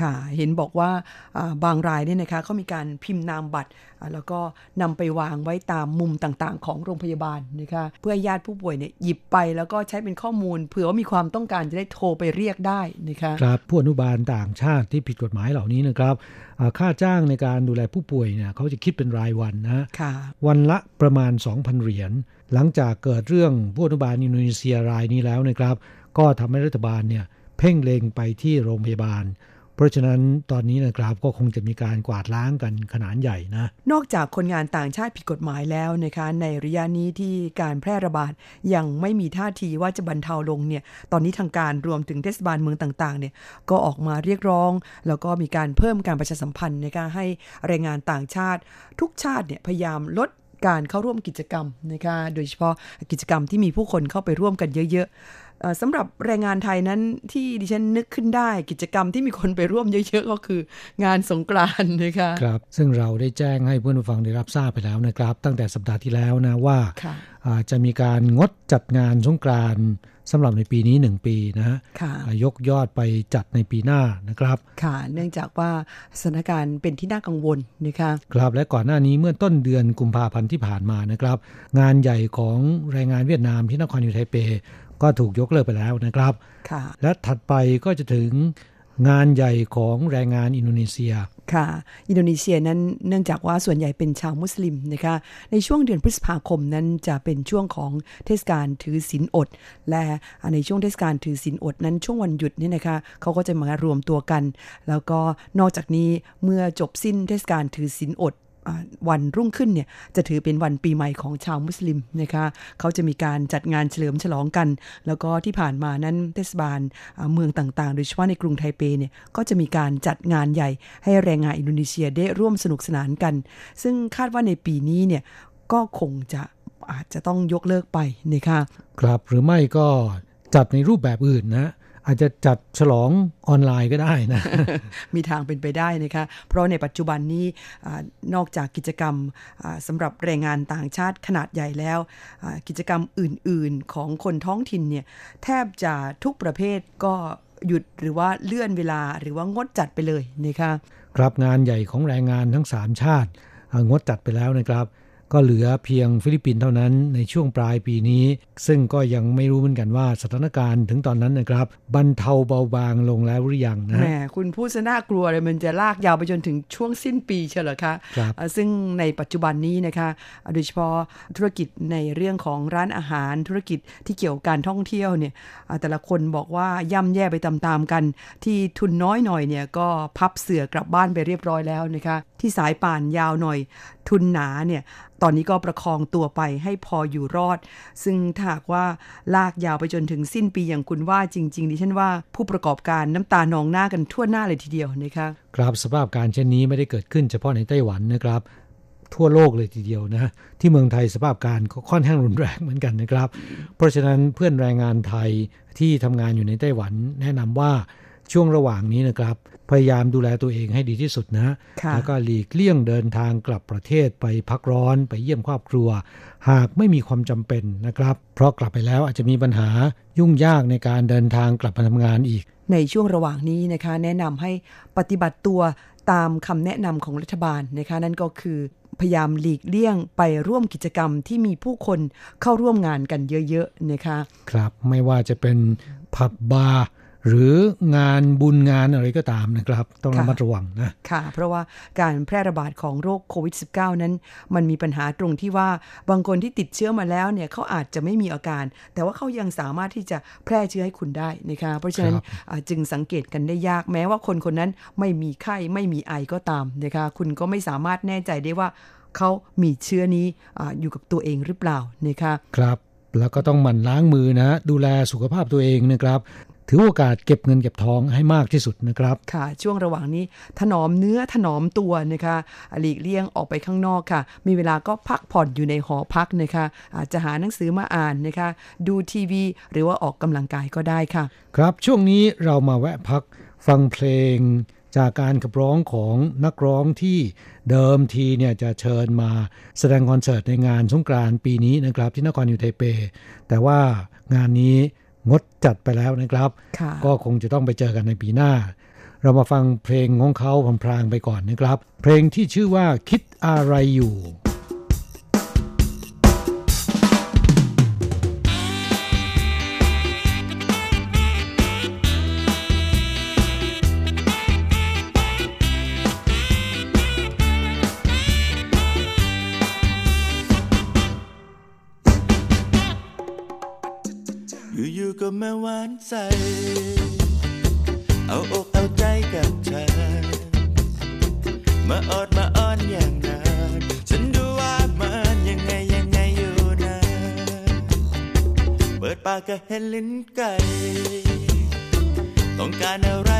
[SPEAKER 2] ค่ะ เห็นบอกว่าบางรายเนี่ยนะคะเขามีการพิมพ์นามบัตร แล้วก็นำไปวางไว้ตามมุมต่างๆ ของโรงพยาบาลนะคะเพื่อญาติผู้ป่วยเนี่ยหยิบไปแล้วก็ใช้เป็นข้อมูลเผื่อว่ามีความต้องการจะได้โทรไปเรียกได้นะคะ
[SPEAKER 3] ครับผู้อนุบาลต่างชาติที่ผิดกฎหมายเหล่านี้นะครับค่าจ้างในการดูแลผู้ป่วยเนี่ยเขาจะคิดเป็นรายวันนะวันละประมาณ 2,000 เหรียญหลังจากเกิดเรื่องผู้อนุบาลอินโดนีเซียรายนี้แล้วนะครับ ก็ทำให้รัฐบาลเนี่ยเพ่งเล็งไปที่โรงพยาบาล เพราะฉะนั้นตอนนี้นะครับก็คงจะมีการกวาดล้างกันขนาดใหญ่นะ
[SPEAKER 2] นอกจากคนงานต่างชาติผิดกฎหมายแล้วนะคะในระยะนี้ที่การแพร่ระบาดยังไม่มีท่าทีว่าจะบรรเทาลงเนี่ยตอนนี้ทางการรวมถึงเทศบาลเมืองต่างๆเนี่ยก็ออกมาเรียกร้อง แล้วก็มีการเพิ่มการประชาสัมพันธ์ในะคะให้แรงงานต่างชาติ ทุกชาติเนี่ยพยายามลดการเข้าร่วมกิจกรรมนะคะโดยเฉพาะกิจกรรมที่มีผู้คนเข้าไปร่วมกันเยอะๆ สำหรับแรงงานไทยนั้นที่ดิฉันนึกขึ้นได้กิจกรรมที่มีคนไปร่วมเยอะๆก็คืองานสงกรานต์นะคะ
[SPEAKER 3] ครับ ซึ่งเราได้แจ้งให้เพื่อนผู้ฟังได้รับทราบไปแล้วนะครับ ตั้งแต่สัปดาห์ที่แล้วนะว่าจะมีการงดจัดงานสงกรานต์สำหรับในปีนี้ 1 ปีนะฮะยกยอดไปจัดในปีหน้านะครับ
[SPEAKER 2] ค่ะ เนื่องจากว่าสถานการณ์เป็นที่น่ากังวลนะคะ
[SPEAKER 3] ครับและก่อนหน้านี้เมื่อต้นเดือนกุมภาพันธ์ที่ผ่านมานะครับ งานใหญ่ของแรงงานเวียดนามที่นครยูไทเปก็ ถูกยกเลิกไปแล้วนะครับ
[SPEAKER 2] ค่ะ
[SPEAKER 3] และถัดไปก็จะถึงงานใหญ่ของแรงงานอินโดนีเซีย
[SPEAKER 2] ค่ะ อินโดนีเซียนั้นเนื่องจากว่าส่วนใหญ่เป็นชาวมุสลิมนะคะ ในช่วงเดือนพฤษภาคมนั้นจะเป็นช่วงของเทศกาลถือศีลอด และในช่วงเทศกาลถือศีลอดนั้นช่วงวันหยุดนี่นะคะเขาก็จะมารวมตัวกัน แล้วก็นอกจากนี้เมื่อจบสิ้นเทศกาลถือศีลอด วันรุ่งขึ้นเนี่ยจะถือเป็นวันปีใหม่ของชาวมุสลิมนะคะเขาจะมีการจัดงานเฉลิมฉลองกัน แล้วก็ที่ผ่านมานั้นเทศบาลเมืองต่างๆ โดยเฉพาะในกรุงไทเปเนี่ยก็จะมีการจัดงานใหญ่ให้แรงงานอินโดนีเซียได้ร่วมสนุกสนานกัน ซึ่งคาดว่าในปีนี้เนี่ยก็คงจะอาจจะต้องยกเลิกไปนะคะ
[SPEAKER 3] ครับหรือไม่ก็จัดในรูปแบบอื่นนะ อาจจะจัดฉลองออนไลน์ก็ได้นะ
[SPEAKER 2] มีทางเป็นไปได้นะคะ เพราะในปัจจุบันนี้นอกจากกิจกรรมสำหรับแรงงานต่างชาติขนาดใหญ่แล้ว กิจกรรมอื่นๆของคนท้องถิ่นเนี่ยแทบจะทุกประเภทก็หยุดหรือว่าเลื่อนเวลาหรือว่างดจัดไปเลยนะคะ
[SPEAKER 3] ครับงานใหญ่ของแรงงานทั้ง 3 ชาติงดจัดไปแล้วนะครับ ก็เหลือเพียงฟิลิปปินส์เท่านั้นในช่วงปลายปีนี้ ซึ่งก็ยังไม่รู้เหมือนกันว่าสถานการณ์ถึงตอนนั้นนะครับบรรเทาเบาบางลงแล้วหรือยังนะแห
[SPEAKER 2] มคุณพูดซะน่ากลัวเลยมันจะลากยาวไปจนถึงช่วงสิ้นปีเชียวเหรอคะ
[SPEAKER 3] ครับ
[SPEAKER 2] ซึ่งในปัจจุบันนี้นะคะโดยเฉพาะธุรกิจในเรื่องของร้านอาหารธุรกิจที่เกี่ยวกับการท่องเที่ยวเนี่ยแต่ละคนบอกว่าย่ำแย่ไปตามๆกัน ที่ทุนน้อยหน่อยเนี่ยก็พับเสือกลับบ้านไปเรียบร้อยแล้วนะคะที่สายป่านยาวหน่อย ทุนหนาเนี่ยตอนนี้ก็ประคองตัวไปให้พออยู่รอด ซึ่งถ้าหากว่าลากยาวไปจนถึงสิ้นปีอย่างคุณว่าจริง ๆ ดิฉันว่าผู้ประกอบการน้ำตานองหน้ากันทั่วหน้าเลยทีเดียวนะคะ
[SPEAKER 3] ครับสภาพการเช่นนี้ไม่ได้เกิดขึ้นเฉพาะในไต้หวันนะครับทั่วโลกเลยทีเดียวนะ ที่เมืองไทยสภาพการก็ค่อนข้างรุนแรงเหมือนกันนะครับ เพราะฉะนั้นเพื่อนแรงงานไทยที่ทำงานอยู่ในไต้หวัน แนะนำว่า ช่วงระหว่างนี้นะครับ พยายามดูแลตัวเองให้ดีที่สุดนะแล้วก็หลีกเลี่ยงเดินทางกลับประเทศไปพักร้อนไปเยี่ยมครอบครัว หากไม่มีความจำเป็นนะครับ เพราะกลับไปแล้วอาจจะมีปัญหายุ่งยากในการเดินทางกลับมาทำงานอีก
[SPEAKER 2] ในช่วงระหว่างนี้นะคะ แนะนำให้ปฏิบัติตัวตามคำแนะนำของรัฐบาลนะคะนั่นก็คือพยายามหลีกเลี่ยงไปร่วมกิจกรรมที่มีผู้คนเข้าร่วมงานกันเยอะๆนะคะ
[SPEAKER 3] ครับไม่ว่าจะเป็นผับบาร์ หรืองานบุญงานอะไรก็ตามนะครับ ต้องระมัดระวังนะ
[SPEAKER 2] ค่ะ เพราะว่าการแพร่ระบาดของโรคโควิด -19 นั้น มันมีปัญหาตรงที่ว่าบางคนที่ติดเชื้อมาแล้วเนี่ยเขาอาจจะไม่มีอาการ แต่ว่าเขายังสามารถที่จะแพร่เชื้อให้คุณได้นะคะเพราะฉะนั้นจึงสังเกตกันได้ยากแม้ว่าคนคนนั้นไม่มีไข้ไม่มีไอก็ตามนะคะคุณก็ไม่สามารถแน่ใจได้ว่าเขามีเชื้อนี้ออยู่กับตัวเองหรือเปล่านะคะ
[SPEAKER 3] ครับแล้วก็ต้องหมั่นล้างมือนะ ดูแลสุขภาพตัวเองนะครับ ถือโอกาสเก็บเงินเก็บทองให้มากที่สุดนะครับ
[SPEAKER 2] ค่ะ ช่วงระหว่างนี้ถนอมเนื้อถนอมตัวนะคะหลีกเลี่ยงออกไปข้างนอกค่ะ มีเวลาก็พักผ่อนอยู่ในหอพักนะคะอาจจะหาหนังสือมาอ่านนะคะ ดูทีวี หรือว่าออกกำลังกายก็ได้ค่ะ
[SPEAKER 3] ครับช่วงนี้เรามาแวะพักฟังเพลงจากการขับร้องของนักร้องที่เดิมทีเนี่ยจะเชิญมาแสดงคอนเสิร์ตในงานสงกรานต์ปีนี้นะครับที่นครยูไทเป แต่ว่างานนี้ งดจัดไปแล้วนะครับ ก็คงจะต้องไปเจอกันในปีหน้า เรามาฟังเพลงของเขาพลางไปก่อนนะครับ เพลงที่ชื่อว่าคิดอะไรอยู่ อยู่ๆ
[SPEAKER 10] ก็มาหวานใจ เอาอกเอาใจกับเธอ มาออดมาอ้อนอย่างนั้นฉันดูว่ามันยังไงยังไงอยู่นะ เปิดปากก็เห็นลิ้นไก่ ต้องการอะไร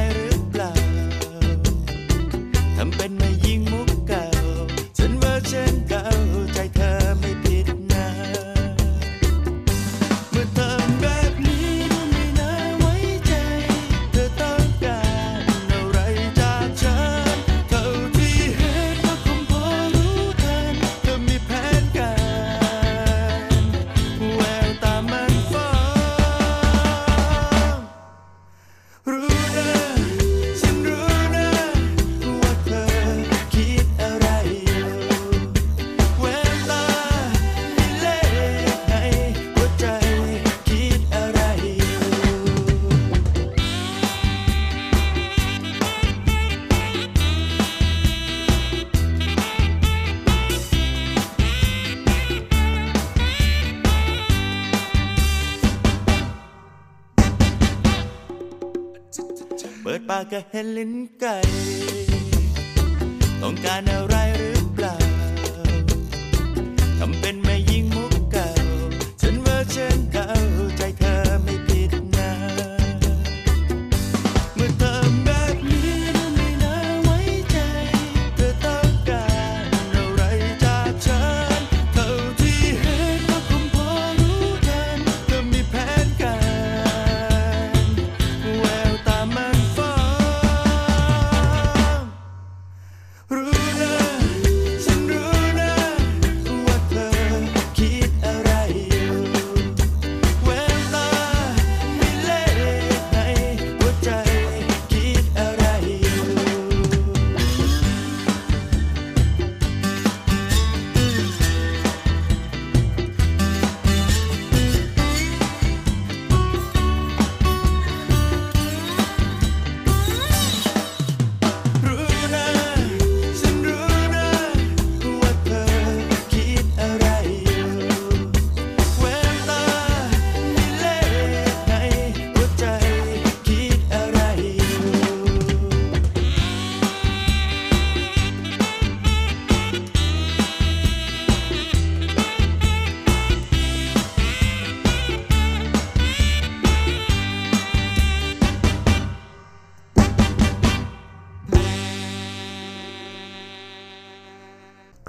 [SPEAKER 10] กก็เห็นลิ้นไก่ต้องการ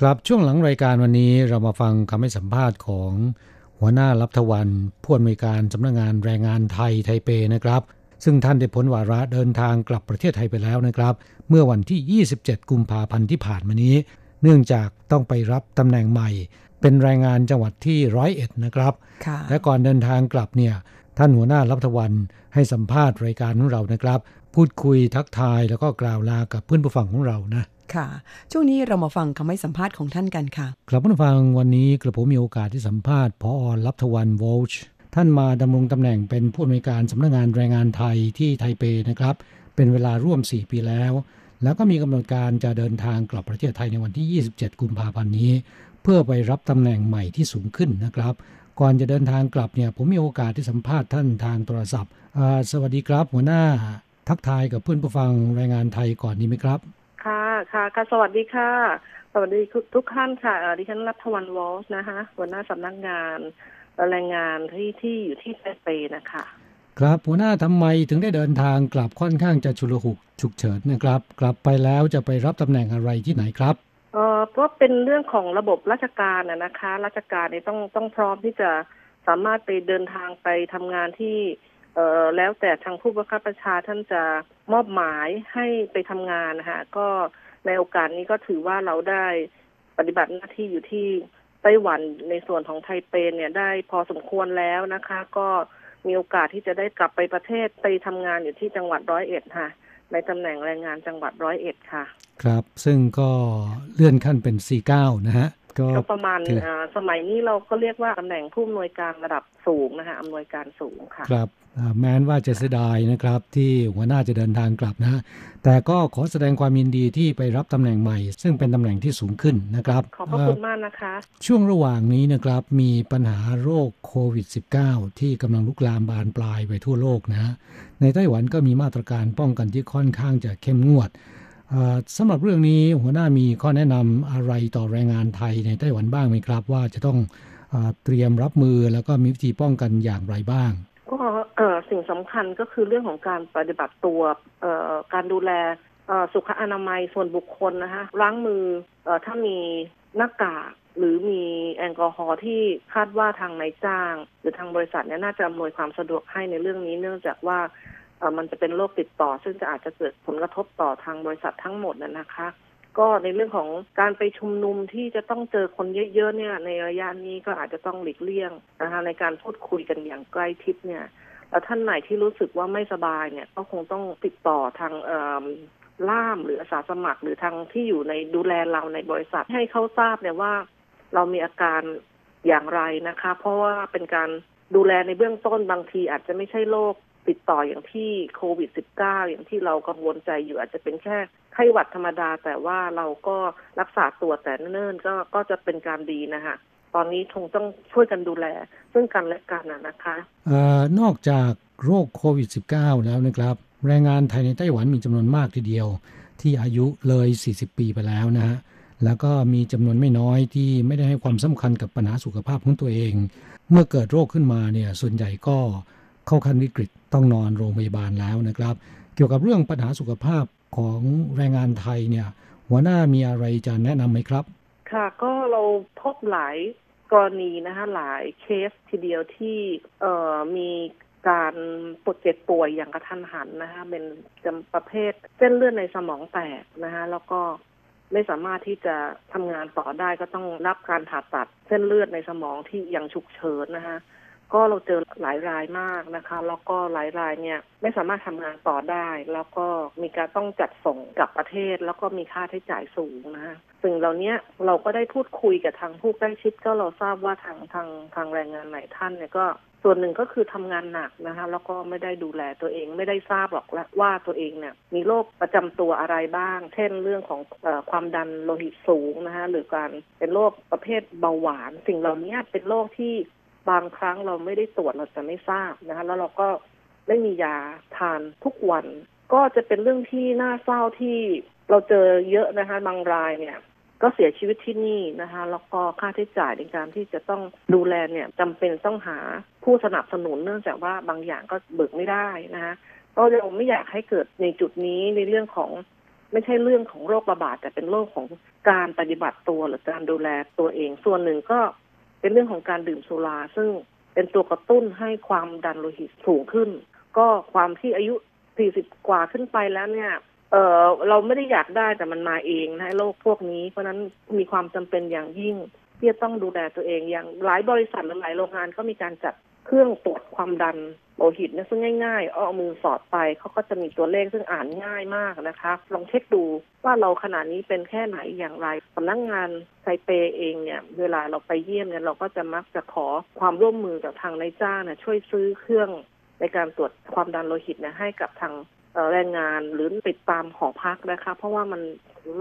[SPEAKER 3] ครับช่วงหลังรายการวันนี้เรามาฟังคำให้สัมภาษณ์ของหัวหน้ารับทวันผู้อำนวยการสำนักงานแรงงานไทยไทเปนะครับ ซึ่งท่านได้พ้นวาระเดินทางกลับประเทศไทยไปแล้วนะครับ เมื่อวันที่ 27 กุมภาพันธ์ที่ผ่านมานี้ เนื่องจากต้องไปรับตำแหน่งใหม่ เป็นแรงงานจังหวัดที่ร้อยเอ็ดนะครับ
[SPEAKER 2] ค่ะ
[SPEAKER 3] และก่อนเดินทางกลับเนี่ยท่านหัวหน้ารับทวันให้สัมภาษณ์รายการของเรานะครับ พูดคุยทักทายแล้วก็กล่าวลากับเพื่อนผู้ฟังของเรานะ
[SPEAKER 2] ค่ะ ช่วงนี้เรามาฟังคำให้สัมภาษณ์ของท่านกันค่ะ
[SPEAKER 3] ครับผู้ฟังวันนี้กระผมมีโอกาสที่สัมภาษณ์พอรับทวันโวลช์ท่านมาดำรงตำแหน่งเป็นผู้อำนวยการสำนักงานแรงงานไทยที่ไทเปนะครับ เป็นเวลาร่วม 4 ปีแล้ว แล้วก็มีกำหนดการจะเดินทางกลับประเทศไทยในวันที่ 27 กุมภาพันธ์นี้ เพื่อไปรับตำแหน่งใหม่ที่สูงขึ้นนะครับ ก่อนจะเดินทางกลับเนี่ยผมมีโอกาสที่สัมภาษณ์ท่านทางโทรศัพท์สวัสดีครับหัวหน้าทักทายกับเพื่อนผู้ฟังแรงงานไทยก่อนดีไหมครับ
[SPEAKER 11] ค่ะค่ะค่ะสวัสดีค่ะ สวัสดีทุกท่านค่ะเอ่อดิฉันรัฐวันวอลส์นะคะหัวหน้าสำนักงานแรงงานที่ที่อยู่ที่ไทเปนะคะ
[SPEAKER 3] ครับหัวหน้าทำไมถึงได้เดินทางกลับค่อนข้างจะชุลหุกฉุกเฉินนะครับ กลับไปแล้วจะไปรับตำแหน่งอะไรที่ไหนครับ
[SPEAKER 11] เอ่อเพราะเป็นเรื่องของระบบราชการนะนะคะ ราชการเนี่ยต้องต้องพร้อมที่จะสามารถไปเดินทางไปทำงานที่เอ่อแล้วแต่ทางผู้บังคับบัญชาท่านจะมอบหมายให้ไปทำงานนะคะก็ ในโอกาสนี้ก็ถือว่าเราได้ปฏิบัติหน้าที่อยู่ที่ไต้หวันในส่วนของไทเปเนี่ยได้พอสมควรแล้วนะคะ ก็มีโอกาสที่จะได้กลับไปประเทศไปทำงานอยู่ที่จังหวัดร้อยเอ็ดค่ะ ในตำแหน่งแรงงานจังหวัดร้อยเอ็ดค่ะ
[SPEAKER 3] ครับ ซึ่งก็เลื่อนขั้นเป็น 49 นะฮะ ก็
[SPEAKER 11] ก็ประมาณ
[SPEAKER 3] ถือ
[SPEAKER 11] อ่าสมัยนี้เราก็เรียกว่าตำแหน่งผู้อำนวยการระดับสูงนะคะอำนวยการสูงค่ะ
[SPEAKER 3] ครับอ่าแม้นว่าจะเสียดายนะครับ ที่หัวหน้าจะเดินทางกลับนะฮะแต่ก็ขอแสดงความยินดีที่ไปรับตำแหน่งใหม่ ซึ่งเป็นตำแหน่งที่สูงขึ้นนะครับ
[SPEAKER 11] ขอบพระคุณมากนะคะ
[SPEAKER 3] ช่วงระหว่างนี้นะครับมีปัญหาโรคโควิด -19 ที่กำลังลุกลามบานปลายไปทั่วโลกนะฮะในไต้หวันก็มีมาตรการป้องกันที่ค่อนข้างจะเข้มงวดอ่า สำหรับเรื่องนี้หัวหน้ามีข้อแนะนำอะไรต่อแรงงานไทยในไต้หวันบ้างไหมครับ ว่าจะต้องอเตรียมรับมือแล้วก็มีวิธีป้องกันอย่างไรบ้าง
[SPEAKER 11] ก็สิ่งสำคัญก็คือเรื่องของการปฏิบัติตัวการดูแลสุขอนามัยส่วนบุคคลนะคะล้างมืออถ้ามีหน้ากากหรือมีแอลกอฮอล์ที่คาดว่าทางนายจ้าง หรือทางบริษัทเนี่ยน่าจะอำนวยความสะดวกให้ในเรื่องนี้ เนื่องจากว่า มันจะเป็นโรคติดต่อ ซึ่งจะอาจจะเกิดผลกระทบต่อทางบริษัททั้งหมดนะนะคะ ก็ในเรื่องของการไปชุมนุมที่จะต้องเจอคนเยอะๆเนี่ย ในระยะนี้ก็อาจจะต้องหลีกเลี่ยงนะคะในการพูดคุยกันอย่างใกล้ชิดเนี่ยแล้วท่านไหนที่รู้สึกว่าไม่สบายเนี่ยก็คงต้องติดต่อทางล่ามหรืออาสาสมัครหรือทางที่อยู่ในดูแลเราในบริษัทให้เขาทราบเนี่ยว่า เรามีอาการอย่างไรนะคะ เพราะว่าเป็นการดูแลในเบื้องต้นบางทีอาจจะไม่ใช่โรค ติดต่ออย่างที่โควิด -19 อย่างที่เรากังวลใจอยู่อาจจะเป็นแค่ไข้หวัดธรรมดา แต่ว่าเราก็รักษาตัวแต่เนิ่นๆก็ก็จะเป็นการดีนะคะตอนนี้คงต้องช่วยกันดูแล ซึ่งกันและกันนะคะ
[SPEAKER 3] เอ่อนอกจากโรคโควิด -19 แล้วนะครับ แรงงานไทยในไต้หวันมีจำนวนมากทีเดียว ที่อายุเลย 40 ปีไปแล้วนะฮะแล้วก็มีจำนวนไม่น้อยที่ไม่ได้ให้ความสำคัญกับปัญหาสุขภาพของตัวเอง เมื่อเกิดโรคขึ้นมาเนี่ยส่วนใหญ่ก็ เข้าขั้นวิกฤตต้องนอนโรงพยาบาลแล้วนะครับ เกี่ยวกับเรื่องปัญหาสุขภาพของแรงงานไทยเนี่ยหัวหน้ามีอะไรจะแนะนำไหมครับ
[SPEAKER 11] ค่ะก็เราพบหลายกรณีนะคะหลายเคสทีเดียวที่เอ่อมีการปวดเจ็บป่วยอย่างกระทันหันนะคะเป็นจำประเภทเส้นเลือดในสมองแตกนะคะแล้วก็ไม่สามารถที่จะทำงานต่อได้ก็ต้องรับการผ่าตัดเส้นเลือดในสมองที่อย่างฉุกเฉินนะคะ ก็เราเจอหลายรายมากนะคะ แล้วก็หลายรายเนี่ยไม่สามารถทำงานต่อได้ แล้วก็มีการต้องจัดส่งกลับประเทศ แล้วก็มีค่าใช้จ่ายสูงนะคะสิ่งเหล่านี้เราก็ได้พูดคุยกับทางผู้ใกล้ชิดก็เราทราบว่าทางทางทางแรงงานหลายท่านเนี่ยก็ส่วนหนึ่งก็คือทำงานหนักนะคะแล้วก็ไม่ได้ดูแลตัวเองไม่ได้ทราบหรอกว่าตัวเองเนี่ยมีโรคประจำตัวอะไรบ้าง เช่นเรื่องของอความดันโลหิตสูงนะคะหรือการเป็นโรคประเภทเบาหวาน สิ่งเหล่านี้เป็นโรคที่ บางครั้งเราไม่ได้ตรวจเราจะไม่ทราบนะคะแล้วเราก็ไม่มียาทานทุกวัน ก็จะเป็นเรื่องที่น่าเศร้าที่เราเจอเยอะนะคะบางรายเนี่ย ก็เสียชีวิตที่นี่นะคะ แล้วก็ค่าใช้จ่ายในการที่จะต้องดูแลเนี่ยจำเป็นต้องหาผู้สนับสนุนเนื่องจากว่าบางอย่างก็เบิกไม่ได้นะคะก็เราไม่อยากให้เกิดในจุดนี้ในเรื่องของไม่ใช่เรื่องของโรคระบาดแต่เป็นโรคของการปฏิบัติตัวหรือการดูแลตัวเอง ส่วนหนึ่งก็ เป็นเรื่องของการดื่มสุรา ซึ่งเป็นตัวกระตุ้นให้ความดันโลหิตสูงขึ้น ก็ความที่อายุ 40 กว่าขึ้นไปแล้วเนี่ยเออเราไม่ได้อยากได้แต่มันมาเองนะโรคพวกนี้ เพราะนั้นมีความจำเป็นอย่างยิ่ง ที่จะต้องดูแลตัวเองอย่างหลายบริษัทหรือหลายโรงงานก็มีการจัดเครื่องตรวจความดัน โลหิตเนี่ยซึ่งง่ายๆเอามือสอดไปเขาก็จะมีตัวเลขซึ่งอ่านง่ายมากนะคะ ลองเช็คดูว่าเราขณะนี้เป็นแค่ไหนอย่างไรสำนักงงานไซเปเองเนี่ย เวลาเราไปเยี่ยมเนี่ยเราก็จะมักจะขอความร่วมมือกับทางนายจ้างเนี่ยช่วยซื้อเครื่องในการตรวจความดันโลหิตเนี่ยให้กับทางแรงงานหรือติดตามหอพักนะคะ เพราะว่ามัน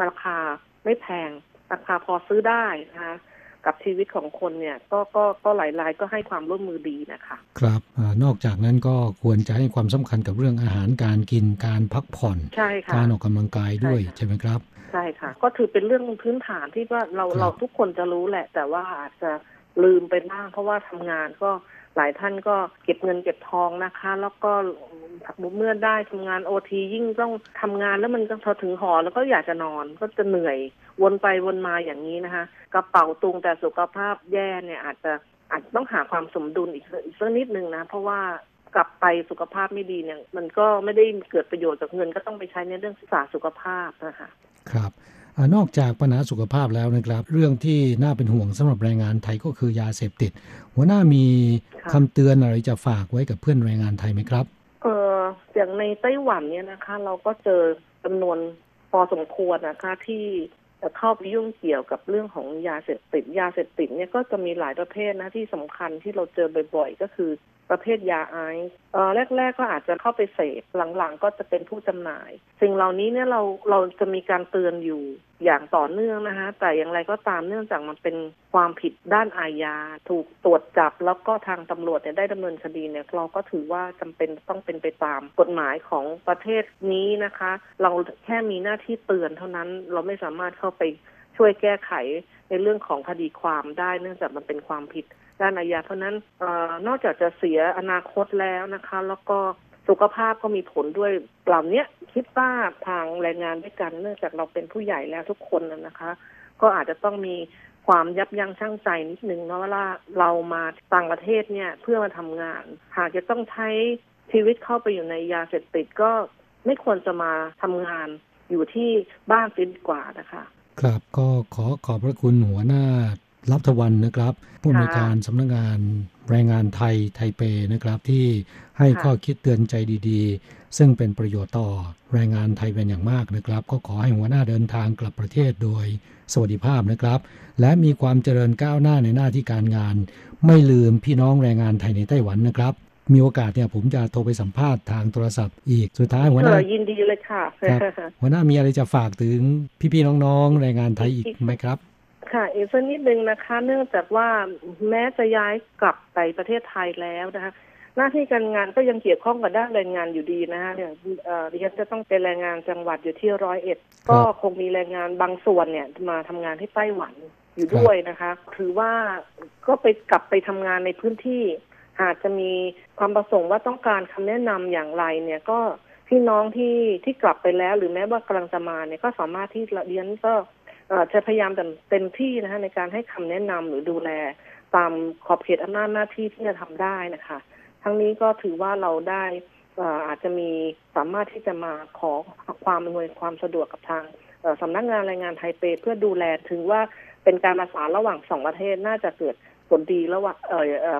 [SPEAKER 11] ราคาไม่แพงราคาพอซื้อได้นะคะ กับชีวิตของคนเนี่ยก็ก็ก็หลายรายก็ให้ความร่วมมือดีนะคะ
[SPEAKER 3] ครับอนอกจากนั้นก็ควรจะให้ความสำคัญกับเรื่องอาหารการกินการพักผ่อน
[SPEAKER 11] ใช่ค่ะ
[SPEAKER 3] การออกกำลังกายด้วยใช่ไหมครับ
[SPEAKER 11] ใช่ค่ะ ก็ถือเป็นเรื่องพื้นฐานที่ว่าเราเราทุกคนจะรู้แหละ แต่ว่าอาจจะลืมไปบ้างเพราะว่าทำงานก็ หลายท่านก็เก็บเงินเก็บทองนะคะ แล้วก็เมื่อได้ทำงานโอทียิ่งต้องทำงานแล้วมันก็พอถึงหอแล้วก็อยากจะนอนก็จะเหนื่อยวนไปวนมาอย่างนี้นะคะ กระเป๋าตุงแต่สุขภาพแย่เนี่ยอาจจะอาจต้องหาความสมดุลอีกอีกสักนิดนึงนะ เพราะว่ากลับไปสุขภาพไม่ดีเนี่ย มันก็ไม่ได้เกิดประโยชน์จากเงินก็ต้องไปใช้ในเรื่องศึกษาสุขภาพนะคะ
[SPEAKER 3] ครับ นอกจากปัญหาสุขภาพแล้วนะครับ เรื่องที่น่าเป็นห่วงสำหรับแรงงานไทยก็คือยาเสพติด หัวหน้ามีคำเตือนอะไรจะฝากไว้กับเพื่อนแรงงานไทยไหมครับ
[SPEAKER 11] เอออย่างในไต้หวันเนี่ยนะคะ เราก็เจอจำนวนพอสมควรนะคะที่จะเข้าไปยุ่งเกี่ยวกับเรื่องของยาเสพติดยาเสพติดเนี่ยก็จะมีหลายประเภทนะที่สำคัญที่เราเจอบ่อยๆ ก็คือ ประเภทยาไอซ์เออแรก ๆ ก็อาจจะเข้าไปเสพหลังๆ ก็จะเป็นผู้จำหน่าย สิ่งเหล่านี้เนี่ยเราเราจะมีการเตือนอยู่อย่างต่อเนื่องนะคะแต่อย่างไรก็ตามเนื่องจากมันเป็นความผิดด้านอาญา ถูกตรวจจับแล้วก็ทางตำรวจเนี่ยได้ดำเนินคดีเนี่ยเราก็ถือว่าจำเป็นต้องเป็นไปตามกฎหมายของประเทศนี้นะคะ เราแค่มีหน้าที่เตือนเท่านั้นเราไม่สามารถเข้าไปช่วยแก้ไขในเรื่องของคดีความได้เนื่องจากมันเป็นความผิด ด้านอาญาเพราะนั้นออนอกจากจะเสียอนาคตแล้วนะคะ แล้วก็สุขภาพก็มีผลด้วยเหล่าเนี้ยคิดว่าทางแรงงานด้วยกัน เนื่องจากเราเป็นผู้ใหญ่แล้วทุกคนนะคะ ก็อาจจะต้องมีความยับยั้งชั่งใจนิดนึงเนาะว่าเรามาต่างประเทศเนี่ยเพื่อมาทำงาน หากจะต้องใช้ชีวิตเข้าไปอยู่ในยาเสพติดก็ไม่ควรจะมาทำงานอยู่ที่บ้านซิดกว่านะคะ
[SPEAKER 3] ครับก็ขอขอบพระคุณหัวหน้า รับทวันนะครับผู้อำนวยการสำนักงานแรงงานไทยไทเปนะครับ ที่ให้ข้อคิดเตือนใจดีๆ ซึ่งเป็นประโยชน์ต่อแรงงานไทยเป็นอย่างมากนะครับ ก็ขอให้หัวหน้าเดินทางกลับประเทศโดยสวัสดิภาพนะครับ และมีความเจริญก้าวหน้าในหน้าที่การงาน ไม่ลืมพี่น้องแรงงานไทยในไต้หวันนะครับมีโอกาสเนี่ยผมจะโทรไปสัมภาษณ์ทางโทรศัพท์อีกสุดท้ายหัวหน้า
[SPEAKER 11] เออยินดีเลยค่ะ
[SPEAKER 3] ครับหัวหน้ามีอะไรจะฝากถึงพี่ๆน้องๆแรงงานไทยอีกไหมครับ
[SPEAKER 11] ค่ะอีกสักนิดนึงนะคะ เนื่องจากว่าแม้จะย้ายกลับไปประเทศไทยแล้วนะคะ หน้าที่การงานก็ยังเกี่ยวข้องกับด้านแรงงานอยู่ดีนะคะเนี่ยเอ่อดิฉันจะต้องเป็นแรงงานจังหวัดอยู่ที่ร้อยเอ็ดก็คงมีแรงงานบางส่วนเนี่ยมาทำงานที่ไต้หวันอยู่ด้วยนะคะ ถือว่าก็ไปกลับไปทำงานในพื้นที่หากจะมีความประสงค์ว่าต้องการคำแนะนำอย่างไรเนี่ยก็พี่น้องที่ที่กลับไปแล้ว หรือแม้ว่ากำลังจะมาเนี่ยก็สามารถที่เรียนก็เอ่อ จะพยายามเต็มที่นะคะในการให้คำแนะนำหรือดูแลตามขอบเขตอำนาจหน้าที่ที่จะทำได้นะคะ ทั้งนี้ก็ถือว่าเราได้อ่าจจะมีสามารถที่จะมาขอความอำนวยความสะดวกกับทางสำนักงานแรงงานไทเปเพื่อดูแลถึงว่าเป็นการประสานระหว่างสองประเทศน่าจะเกิดผลดีระหว่าง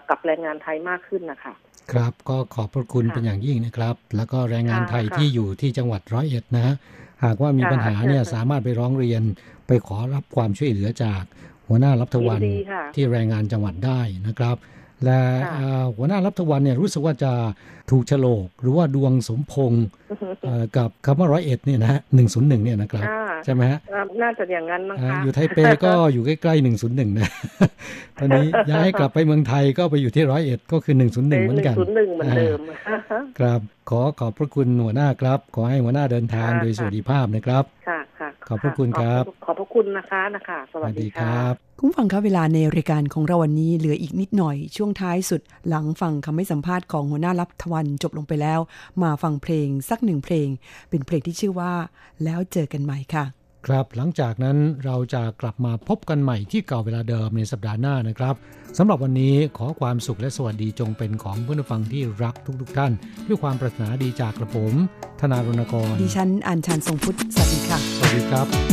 [SPEAKER 11] กับแรงงานไทยมากขึ้นนะคะ
[SPEAKER 3] ครับก็ขอบพระคุณเป็นอย่างยิ่งนะครับ แล้วก็แรงงานไทยที่อยู่ที่จังหวัดร้อยเอ็ดนะฮะ หากว่ามีปัญหาเนี่ยสามารถไปร้องเรียนไปขอรับความช่วยเหลือจากหัวหน้ารับทวัน
[SPEAKER 11] ยินดีค่ะ
[SPEAKER 3] ที่แรงงานจังหวัดได้นะครับ และ
[SPEAKER 11] ค่ะ
[SPEAKER 3] เอ่อหัวหน้ารับทวันเนี่ยรู้สึกว่าจะถูกโฉลก หรือว่าดวงสมพงษ์เอ่อกับคำว่าร้อยเอ็ดเนี่ยนะฮะหนึ่งศูนย์หนึ่งเนี่ยนะครับ
[SPEAKER 11] อ่า
[SPEAKER 3] ใช่ไหมฮะ
[SPEAKER 11] อ่าน่าจะอย่างนั้นมั้ง
[SPEAKER 3] อ่า
[SPEAKER 11] คะ
[SPEAKER 3] อยู่ไทเปก็อยู่ใกล้ๆหนึ่งศูนย์หนึ่งนะตอนนี้ย้ายกลับไปเมืองไทยก็ไปอยู่ที่ร้อยเอ็ดก็คือหนึ่งศูนย์หนึ่งเหมือนกัน
[SPEAKER 11] ศูนย์หนึ่งเหมือนเดิม
[SPEAKER 3] ครับขอขอบพระคุณหัวหน้าครับ ขอให้หัวหน้าเดินทาง
[SPEAKER 11] ค่ะ
[SPEAKER 3] โดยสวัสดิภาพนะครับ
[SPEAKER 11] ค่ะค่ะ
[SPEAKER 3] ขอบพระคุณครับ
[SPEAKER 11] ขอบพระคุณนะคะนะคะ สวัสดีค่ะ
[SPEAKER 2] คุณผู้ฟังคะเวลาในรายการของเราวันนี้เหลืออีกนิดหน่อยช่วงท้ายสุด หลังฟังคำให้สัมภาษณ์ของหัวหน้ารับทวันจบลงไปแล้ว มาฟังเพลงสักหนึ่งเพลง เป็นเพลงที่ชื่อว่า แล้วเจอกันใหม่ค่ะ
[SPEAKER 3] ครับหลังจากนั้นเราจะกลับมาพบกันใหม่ที่เก่าเวลาเดิมในสัปดาห์หน้านะครับสำหรับวันนี้ขอความสุขและสวัสดีจงเป็นของเพื่อนผู้ฟังที่รักทุกๆท่าน ด้วยความปรารถนาดีจากกระผม ธนารณกร
[SPEAKER 2] ดิฉันอัญชันทรงพุทธสวัสดีค่ะ
[SPEAKER 3] สวัสดีครับ